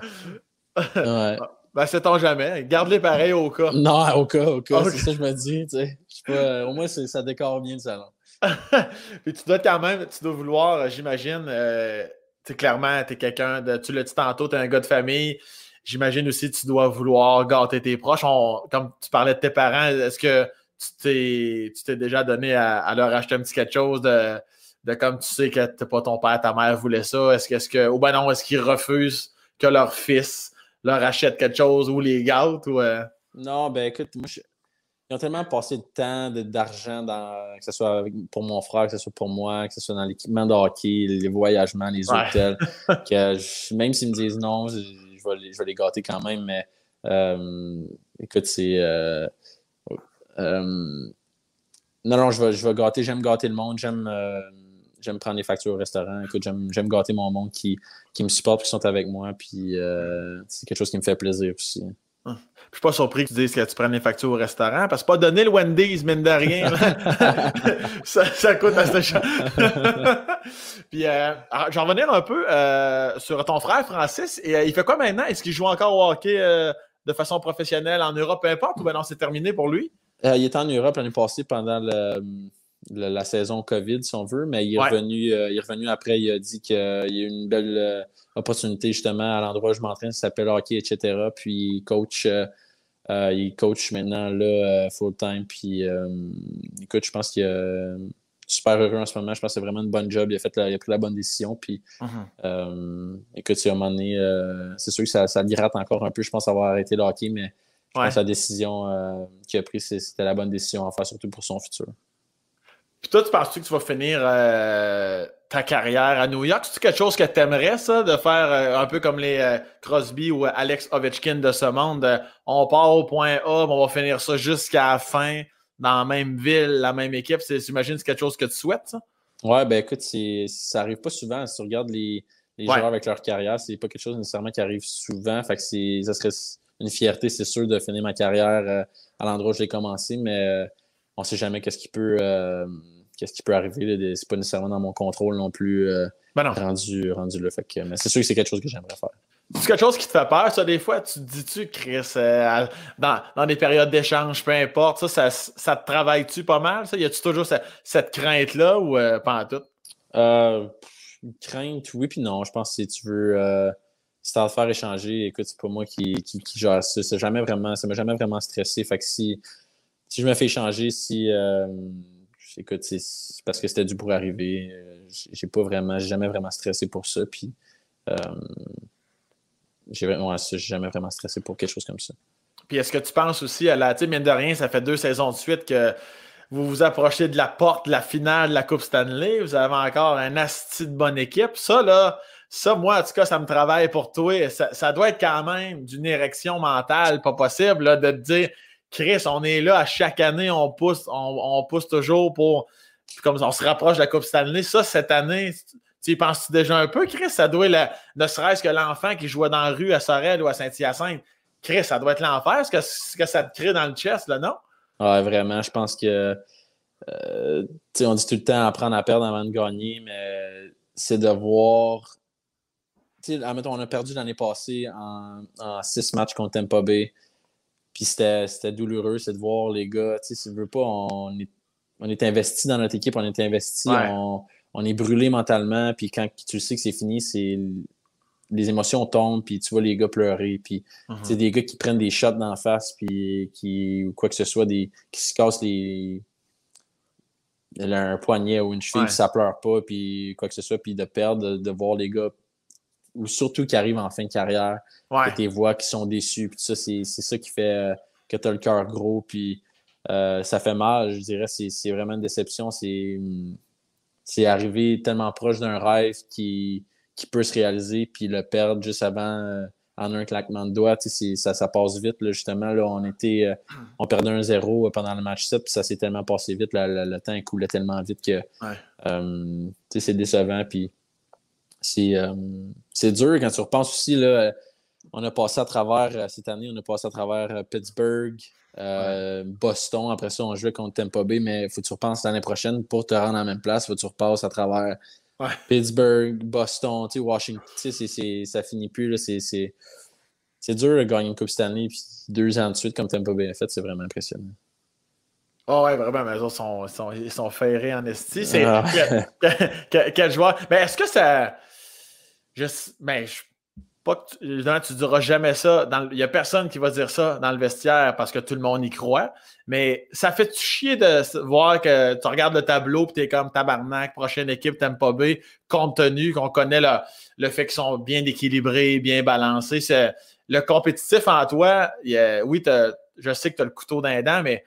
ouais. Ben, c'est jamais. Garde-les pareil au cas. Non, au cas, au cas. C'est ça que je me dis, tu sais. Pas, au moins, ça décore bien le salon. puis tu dois quand même, tu dois vouloir, euh, j'imagine, euh, tu clairement, tu es quelqu'un de, tu l'as dit tantôt, tu es un gars de famille. J'imagine aussi tu dois vouloir gâter tes proches. comme tu parlais de tes parents, est-ce que tu t'es déjà donné à, leur acheter un petit quelque chose de, comme tu sais que t'es pas ton père, ta mère voulait ça. Est-ce que, est que, ou ben non, est-ce qu'ils refusent que leur fils leur achète quelque chose ou les gâte ou. Euh? Non, ben écoute, moi, ils ont tellement passé de temps, d'argent, que ce soit pour mon frère, que ce soit pour moi, que ce soit dans l'équipement de hockey, les voyagements, les hôtels, que même s'ils me disent non, je, vais, les, je vais les gâter quand même, mais euh, écoute, c'est. Euh, non, non, je vais, je vais gâter, j'aime gâter le monde, j'aime euh, j'aime prendre des factures au restaurant. Écoute, j'aime gâter mon monde qui, qui me supporte, qui sont avec moi. Puis euh, c'est quelque chose qui me fait plaisir aussi. Ah. Je suis pas surpris que tu dises que tu prennes des factures au restaurant parce que pas donner le Wendy's, mine de rien. ça, ça, coûte assez cher. Puis, euh, j'en revenir un peu sur ton frère Francis. Et, il fait quoi maintenant? Est-ce qu'il joue encore au hockey de façon professionnelle en Europe, peu importe, ou maintenant c'est terminé pour lui? Euh, il était en Europe l'année passée pendant la saison COVID, si on veut, mais il est, revenu, euh, il est revenu après. Il a dit qu'il y a eu une belle euh, opportunité justement à l'endroit où je m'entraîne, ça s'appelle hockey, etc. Puis il coach, il coach maintenant là, full-time. Puis écoute, je pense qu'il est super heureux en ce moment. Je pense que c'est vraiment une bonne job. Il a, fait il a pris la bonne décision. Puis uh-huh. écoute, à un moment donné, c'est sûr que ça, ça rate encore un peu. Je pense avoir arrêté le hockey, mais sa décision euh, qu'il a prise, c'était la bonne décision à faire, surtout pour son futur. Puis toi, tu penses-tu que tu vas finir euh, ta carrière à New York? C'est quelque chose que tu aimerais, ça, de faire euh, un peu comme les Crosby ou Alex Ovechkin de ce monde? on part au point A, on va finir ça jusqu'à la fin dans la même ville, la même équipe. J'imagine que c'est quelque chose que tu souhaites, ça? Ouais, ben écoute, ça arrive pas souvent. Si tu regardes les, joueurs avec leur carrière, c'est pas quelque chose nécessairement qui arrive souvent. Fait que ça serait une fierté, c'est sûr, de finir ma carrière euh, à l'endroit où j'ai commencé, mais euh, on ne sait jamais qu'est-ce qui peut, euh, qu'est-ce qui peut arriver. C'est pas nécessairement dans mon contrôle non plus ben rendu, rendu là. Fait que, mais c'est sûr que c'est quelque chose que j'aimerais faire. C'est quelque chose qui te fait peur, ça, des fois, tu te dis-tu, Chris, euh, dans, dans, des périodes d'échange, peu importe, ça, ça, te travaille-tu pas mal, ça? Y a-tu toujours cette, crainte-là ou euh, pas en tout? Euh, crainte, oui, puis non. Je pense que si tu veux, si t'as à faire échanger, écoute, c'est pas moi qui, qui, qui gère ça. C'est jamais vraiment, ça m'a jamais vraiment stressé. Fait que si, si je me fais échanger, si, écoute, c'est parce que c'était dû pour arriver. J'ai pas vraiment, jamais vraiment stressé pour ça. Puis, j'ai ouais, jamais vraiment stressé pour quelque chose comme ça. Puis est-ce que tu penses aussi à la. Tu mine de rien, ça fait deux saisons de suite que vous vous approchez de la porte de la finale de la Coupe Stanley. Vous avez encore un asti de bonne équipe. Ça, là, ça, moi, en tout cas, ça me travaille pour toi. Ça, doit être quand même d'une érection mentale, pas possible, là, de te dire Chris, on est là à chaque année, on pousse, on, pousse toujours pour. Comme on se rapproche de la Coupe Stanley. Ça, cette année, tu y penses-tu déjà un peu, Chris? Ça doit être, ne serait-ce que l'enfant qui jouait dans la rue à Sorel ou à Saint-Hyacinthe. Chris, ça doit être l'enfer, ce que, ce que ça te crée dans le chest, non? Ouais, vraiment. Je pense que, euh, on dit tout le temps apprendre à perdre avant de gagner, mais c'est de voir. On a perdu l'année passée en, six matchs contre Tampa Bay. Puis c'était douloureux, c'est de voir les gars. Tu sais, si tu veux pas, on est, on est investi dans notre équipe, on est investi, on on est brûlé mentalement, puis quand tu sais que c'est fini, c'est les émotions tombent, puis tu vois les gars pleurer, puis c'est mhm. des gars qui prennent des shots d'en face, puis qui, ou quoi que ce soit, des, qui se cassent les, un poignet ou une cheville, puis ça pleure pas, puis quoi que ce soit, puis de perdre, de, voir les gars, ou surtout qui arrivent en fin de carrière, que tes voix qui sont déçus, puis ça, c'est ça qui fait euh, que tu as le cœur gros, puis euh, ça fait mal, je dirais, c'est vraiment une déception, c'est c'est arriver tellement proche d'un rêve qui, qui peut se réaliser, puis le perdre juste avant euh, en un claquement de doigts. Ça, ça passe vite. Là, justement, là, on était euh, on perdait un zéro pendant le match 7, puis ça s'est tellement passé vite. le temps coulait tellement vite que euh, c'est décevant. Puis c'est dur quand tu repenses aussi. Là, on a passé à travers, cette année, on a passé à travers Pittsburgh, euh, Boston, après ça, on jouait contre Tampa Bay, mais il faut que tu repenses l'année prochaine pour te rendre à la même place. Il faut que tu repasses à travers Pittsburgh, Boston, Washington. ça finit plus. C'est dur de gagner une Coupe Stanley. Puis deux ans de suite, comme Tampa Bay a fait, c'est vraiment impressionnant. Oh ouais, vraiment, mais autres sont, sont, ils sont ferrés en esti. C'est ah. quel, joueur. Mais est-ce que ça. Je, ben, je pas que tu, évidemment, tu diras jamais ça. Il n'y a personne qui va dire ça dans le vestiaire parce que tout le monde y croit. Mais ça fait chier de voir que tu regardes le tableau et tu es comme tabarnak, prochaine équipe, t'aimes pas B, compte tenu qu'on connaît le, le fait qu'ils sont bien équilibrés, bien balancés. Le compétitif en toi, oui, je sais que tu as le couteau d'un dent, mais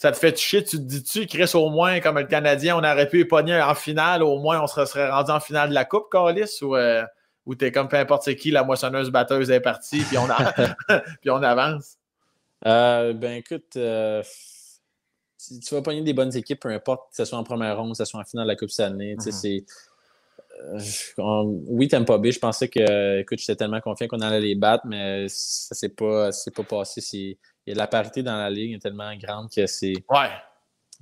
ça te fait chier. Tu te dis-tu, Chris, au moins, comme le Canadien, on aurait pu épogner en finale, au moins on serait rendu en finale de la Coupe, Carlis, ou. Euh, où tu es comme peu importe qui, la moissonneuse batteuse est partie, puis on, puis on avance? Euh, ben écoute, euh, tu, vas pogner des bonnes équipes, peu importe que ce soit en première ronde, que ce soit en finale de la Coupe Stanley. Mm -hmm. Euh, oui, pas B, je pensais que, écoute, j'étais tellement confiant qu'on allait les battre, mais ça s'est pas, pas passé. La parité dans la ligue est tellement grande que c'est. Ouais.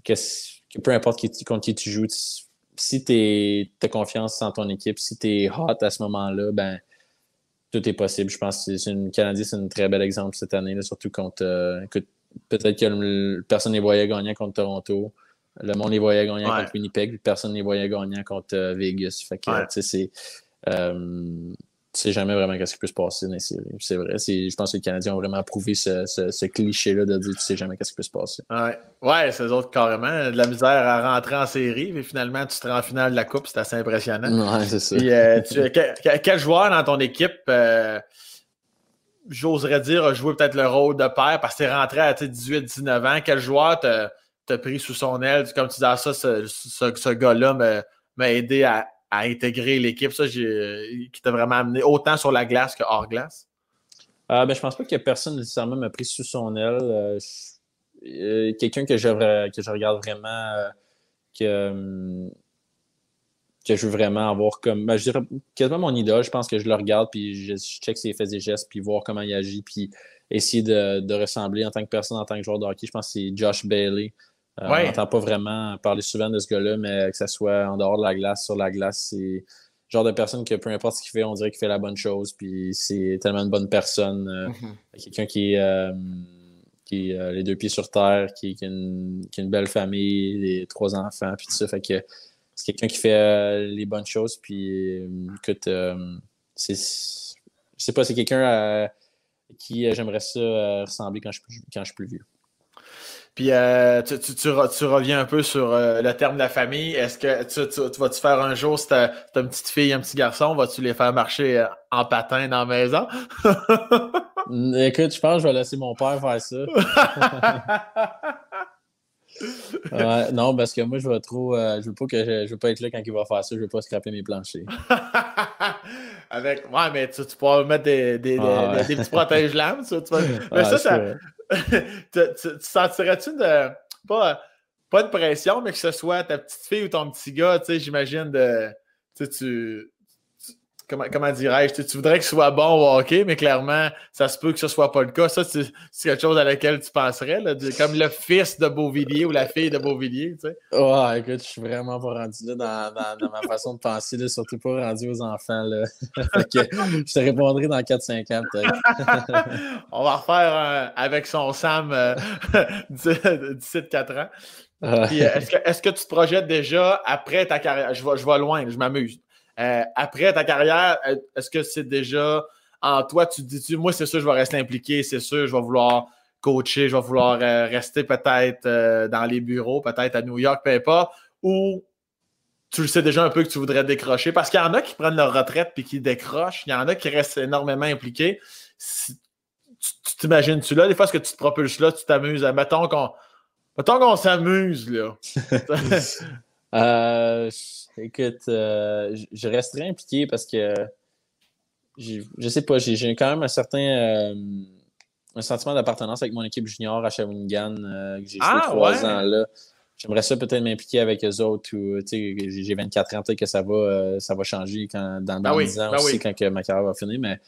Que, peu importe qui, contre qui tu joues, si tu as confiance en ton équipe, si tu es hot à ce moment-là, ben tout est possible. Je pense que c'est une Canadien, c'est un très bel exemple cette année, surtout contre. Euh, peut-être que personne ne voyait gagnant contre Toronto. Le monde les voyait gagnant contre Winnipeg, personne ne les voyait gagnant contre euh, Vegas. Fait que, c'est. Euh, tu sais jamais vraiment ce qui peut se passer dans les séries. C'est vrai. Je pense que les Canadiens ont vraiment prouvé ce, cliché-là de dire tu sais jamais ce qui peut se passer. Ouais, ouais c'est autres carrément. De la misère à rentrer en série, mais finalement, tu te rends en finale de la Coupe, c'est assez impressionnant. Ouais, c'est ça. Euh, quel, joueur dans ton équipe, euh, j'oserais dire, a joué peut-être le rôle de père parce que tu es rentré à 18-19 ans? Quel joueur t'a pris sous son aile? Comme tu disais, ça, ce, ce gars-là m'a aidé à à intégrer l'équipe, ça, qui t'a vraiment amené autant sur la glace que hors glace? Euh, ben, je pense pas que personne nécessairement m'a pris sous son aile. Euh, euh, quelqu'un que je, que je regarde vraiment, euh, que, que je veux vraiment avoir comme. Ben, je dirais quasiment mon idole. Je pense que je le regarde, puis je, check ses faits et gestes, puis voir comment il agit, puis essayer de, de, ressembler en tant que personne, en tant que joueur de hockey. Je pense que c'est Josh Bailey. On n'entend pas vraiment parler souvent de ce gars-là, mais que ce soit en dehors de la glace, sur la glace, c'est le genre de personne que peu importe ce qu'il fait, on dirait qu'il fait la bonne chose. Puis c'est tellement une bonne personne. Mm-hmm. Quelqu'un qui est qui a les deux pieds sur terre, qui, a une, belle famille, les trois enfants, puis tout ça. Fait que c'est quelqu'un qui fait euh, les bonnes choses, puis écoute, euh, c'est, je sais pas, c'est quelqu'un à euh, qui j'aimerais ça ressembler quand je, quand je suis plus vieux. Puis tu, reviens un peu sur le terme de la famille. Est-ce que tu, vas-tu faire un jour, si tu as, une petite fille, un petit garçon, vas-tu les faire marcher en patin dans la maison? Écoute, je pense que je vais laisser mon père faire ça. non, parce que moi, je vais trop. Euh, je veux pas que je, veux pas être là quand il va faire ça. Je veux pas scraper mes planchers. Avec. Ouais, mais tu, tu pourras mettre des, des, des, des petits protège-lames. Tu, Mais ça, ça. tu, tu sentirais-tu de. Pas, pas de pression, mais que ce soit ta petite fille ou ton petit gars, tu sais, j'imagine de. Tu, tu, comment, dirais-je, tu, voudrais qu'il soit bon au hockey, mais clairement, ça se peut que ce soit pas le cas. Ça, c'est quelque chose à laquelle tu penserais, là, comme le fils de Beauvillier ou la fille de Beauvillier, tu sais. Écoute, je suis vraiment pas rendu là dans, dans, ma façon de penser, là, surtout pas rendu aux enfants, là. je te répondrai dans 4-5 ans, peut-être. On va refaire avec son Sam euh, d'ici 4 ans. Euh, est-ce que, est que, tu te projettes déjà après ta carrière? Je vais, je vais loin, je m'amuse. Euh, après ta carrière, euh, est-ce que c'est déjà en toi, tu te dis-tu, moi, c'est sûr, je vais rester impliqué, c'est sûr, je vais vouloir coacher, je vais vouloir euh, rester peut-être dans les bureaux, peut-être à New York, peu importe, ou tu le sais déjà un peu que tu voudrais décrocher, parce qu'il y en a qui prennent leur retraite puis qui décrochent, il y en a qui restent énormément impliqués. tu t'imagines-tu là, des fois, est-ce que tu te propulses là, tu t'amuses, mettons qu'on mettons qu'on s'amuse, là. euh, Écoute, euh, je resterai impliqué parce que je sais pas, j'ai quand même un certain euh, un sentiment d'appartenance avec mon équipe junior à Shawinigan euh, que j'ai joué ah, trois ans là. J'aimerais ça peut-être m'impliquer avec eux autres ou j'ai 24 ans, peut-être que ça va, ça va changer quand, dans, dans 10 ans ben aussi quand ma carrière va finir, mais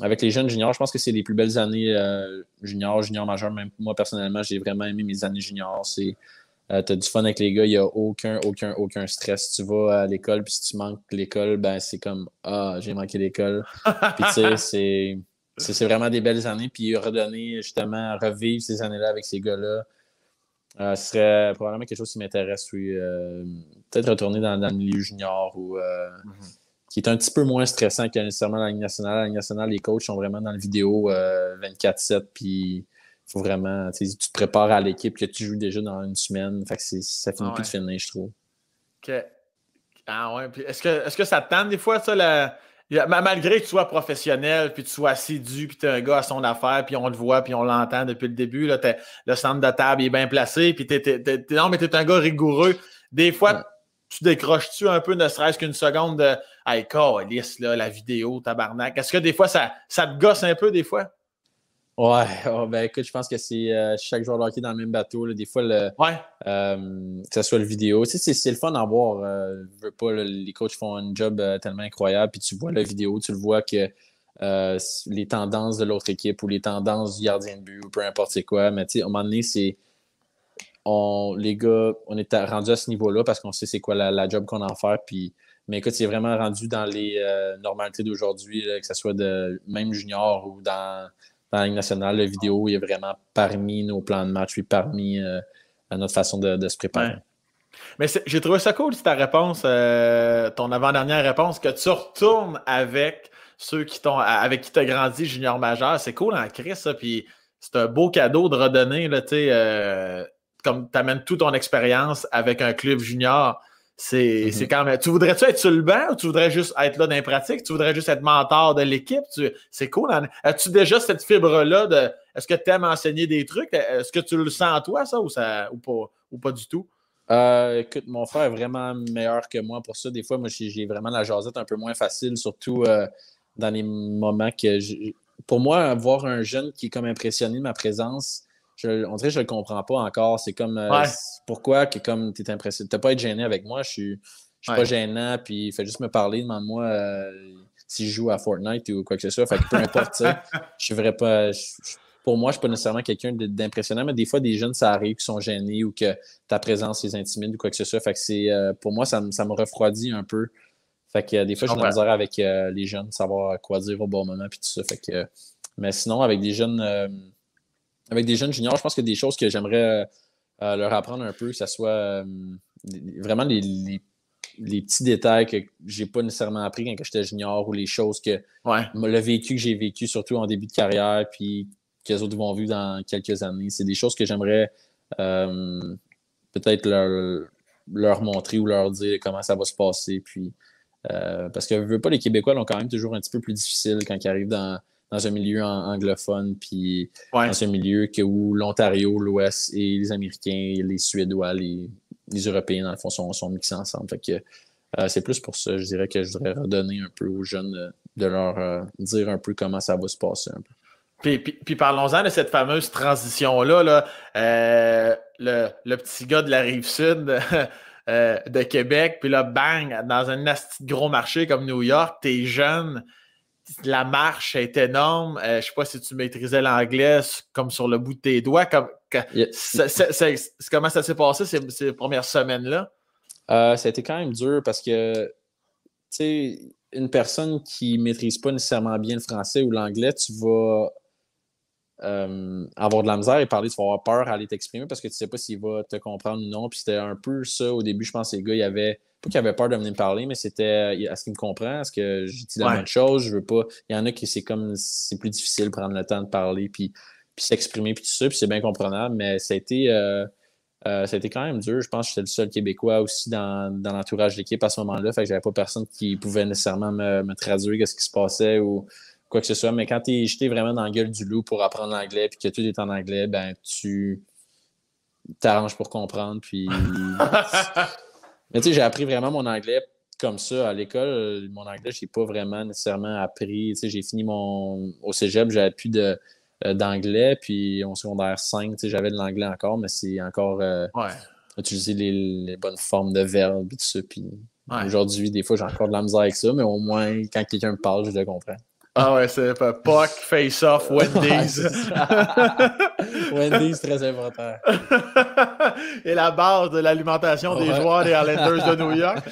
avec les jeunes juniors, je pense que c'est les plus belles années juniors, juniors majeurs. Même moi, personnellement, j'ai vraiment aimé mes années juniors. C'est euh, tu as du fun avec les gars, il n'y a aucun, aucun, aucun stress. Tu vas à l'école, puis si tu manques l'école, ben c'est comme Ah, j'ai manqué l'école. puis tu sais, c'est vraiment des belles années. Puis redonner, justement, revivre ces années-là avec ces gars-là, euh, ce serait probablement quelque chose qui m'intéresse, oui. Euh, peut-être retourner dans, le milieu junior ou mm-hmm. qui est un petit peu moins stressant que nécessairement la Ligue nationale. La Ligue nationale, les coachs sont vraiment dans le vidéo 24-7, puis faut vraiment, tu te prépares à l'équipe que tu joues déjà dans une semaine. Fait que ça finit plus de finir, je trouve. OK. Ah ouais. est-ce que, est que ça te tente des fois, ça, la... malgré que tu sois professionnel, puis tu sois assidu, puis tu es un gars à son affaire, puis on le voit, puis on l'entend depuis le début, là, le centre de table est bien placé, puis t'es, non, mais tu es un gars rigoureux. Des fois, tu décroches-tu un peu, ne serait-ce qu'une seconde de Hey, là, la vidéo, tabarnak. Est-ce que des fois, ça, ça te gosse un peu, des fois? Ouais, oh, ben écoute, je pense que c'est euh, chaque joueur de hockey dans le même bateau. Des fois, le, euh, que ce soit le vidéo. Tu sais, c'est le fun à voir. Euh, veux pas, les coachs font un job tellement incroyable, puis tu vois la vidéo, tu le vois que les tendances de l'autre équipe ou les tendances du gardien de but ou peu importe c'est quoi. Mais tu sais, à un moment donné, c'est. On, les gars, on est rendu à ce niveau-là parce qu'on sait c'est quoi la, job qu'on a à faire. Puis, mais écoute, c'est vraiment rendu dans les normalités d'aujourd'hui, que ce soit de même junior ou dans dans la la vidéo est vraiment parmi nos plans de match, puis parmi euh, notre façon de, se préparer. Mais j'ai trouvé ça cool, ta réponse, euh, ton avant-dernière réponse, que tu retournes avec ceux qui t'ont, avec qui tu as grandi junior majeur. C'est cool en Chris, ça. Puis c'est un beau cadeau de redonner, tu sais, euh, comme tu amènes toute ton expérience avec un club junior. C'est mm-hmm. quand même. Tu voudrais-tu être sur le banc ou tu voudrais juste être là dans les pratiques? Tu voudrais juste être mentor de l'équipe? C'est cool. Hein? As-tu déjà cette fibre-là de. Est-ce que tu aimes enseigner des trucs? Est-ce que tu le sens en toi, ça, ou, ça, ou, pas, ou pas du tout? Euh, écoute, mon frère est vraiment meilleur que moi pour ça. Des fois, moi, j'ai vraiment la jasette un peu moins facile, surtout euh, dans les moments que. Pour moi, voir un jeune qui est comme impressionné de ma présence, on dirait que je le comprends pas encore. C'est comme euh, pourquoi que comme tu es impressionné. Tu pas être gêné avec moi, je suis, suis pas gênant, puis il fait juste me parler, demande-moi euh, si je joue à Fortnite ou quoi que ce soit. Fait que peu importe, je ne pas. Je, pour moi, je ne suis pas nécessairement quelqu'un d'impressionnant, mais des fois, des jeunes, ça arrive qui sont gênés ou que ta présence les intimide ou quoi que ce soit. Fait que c'est, euh, pour moi, ça, ça me refroidit un peu. Fait que des fois, je suis misère avec les jeunes, savoir quoi dire au bon moment puis tout ça. Fait que, mais sinon, avec des jeunes avec des jeunes juniors, je pense que des choses que j'aimerais leur apprendre un peu, que ce soit vraiment les les petits détails que j'ai pas nécessairement appris quand j'étais junior ou les choses que le vécu que j'ai vécu, surtout en début de carrière, puis que les autres vont vivre dans quelques années. C'est des choses que j'aimerais euh, peut-être leur, leur, montrer ou leur dire comment ça va se passer. Puis, euh, parce que veux pas, les Québécois l'ont quand même toujours un petit peu plus difficile quand ils arrivent dans, un milieu anglophone, puis dans un milieu que, où l'Ontario, l'Ouest et les Américains, les Suédois, les, les Européens, dans le fond, sont, sont mixés ensemble. Fait que euh, c'est plus pour ça, je dirais que je voudrais redonner un peu aux jeunes euh, de leur euh, dire un peu comment ça va se passer un peu. Puis, puis, parlons-en de cette fameuse transition-là. Là. le, le, petit gars de la rive sud de Québec, puis là, bang, dans un gros marché comme New York, t'es jeune, la marche est énorme. je sais pas si tu maîtrisais l'anglais comme sur le bout de tes doigts. Comme, comment ça s'est passé ces, premières semaines-là? Euh, ça a été quand même dur parce que, tu sais, une personne qui ne maîtrise pas nécessairement bien le français ou l'anglais, tu vas euh, avoir de la misère et parler, tu vas avoir peur à aller t'exprimer parce que tu ne sais pas s'il va te comprendre ou non. Puis c'était un peu ça au début, je pense que les gars, il y avait pas qu'ils avaient peur de venir me parler, mais c'était est-ce qu'il me comprend? Est-ce que je dis la même chose? Je veux pas. Il y en a qui c'est comme c'est plus difficile de prendre le temps de parler. Puis puis s'exprimer, puis tout ça, puis c'est bien comprenable, mais ça a été, euh, euh, ça a été quand même dur. Je pense que j'étais le seul Québécois aussi dans, dans l'entourage de l'équipe à ce moment-là, fait que j'avais pas personne qui pouvait nécessairement me, me traduire ce qui se passait ou quoi que ce soit. Mais quand tu es jeté vraiment dans la gueule du loup pour apprendre l'anglais, puis que tout est en anglais, ben tu t'arranges pour comprendre, puis... mais tu sais, j'ai appris vraiment mon anglais comme ça à l'école. Mon anglais, je n'ai pas vraiment nécessairement appris. Tu sais, j'ai fini mon... Au cégep, j'avais plus de euh, d'anglais. Puis en secondaire 5, j'avais de l'anglais encore, mais c'est encore euh, utiliser les, bonnes formes de verbes et tout ça. Puis aujourd'hui, des fois, j'ai encore de la misère avec ça, mais au moins, quand quelqu'un me parle, je le comprends. Ah ouais, c'est Puck, Face Off, Wendy's. Wendy's, très important. Et la base de l'alimentation des joueurs des Islanders de New York.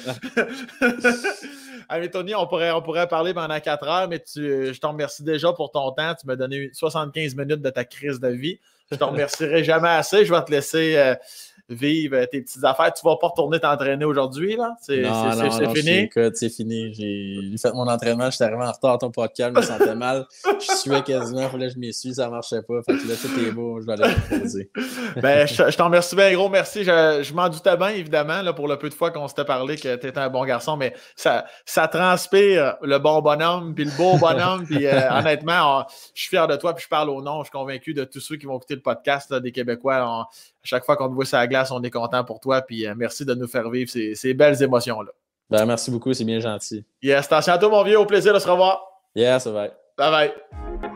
Ah, Tony, on pourrait, on pourrait parler pendant quatre heures, mais tu, je te remercie déjà pour ton temps. Tu m'as donné 75 minutes de ta crise de vie. Je te remercierai jamais assez. Je vais te laisser euh, vivre tes petites affaires. Tu vas pas retourner t'entraîner aujourd'hui, là? C'est fini? C'est fini. J'ai fait mon entraînement, je suis arrivé en retard à ton podcast, je me sentais mal. Je suais quasiment, il je m'y suis, ça marchait pas. Fait que là, tout est beau, je vais aller me poser. ben, je, t'en remercie bien gros, merci. Je, m'en doutais bien, évidemment, là, pour le peu de fois qu'on s'était parlé que tu étais un bon garçon, mais ça, ça transpire le bon bonhomme, puis le beau bonhomme, puis euh, honnêtement, je suis fier de toi, puis je parle au nom, je suis convaincu de tous ceux qui vont écouter le podcast des Québécois. Chaque fois qu'on te voit sur la glace, on est content pour toi. Puis euh, merci de nous faire vivre ces, belles émotions-là. Ben, merci beaucoup, c'est bien gentil. Yes, attention à toi, mon vieux. Au plaisir de se revoir. Yes, bye. Bye bye.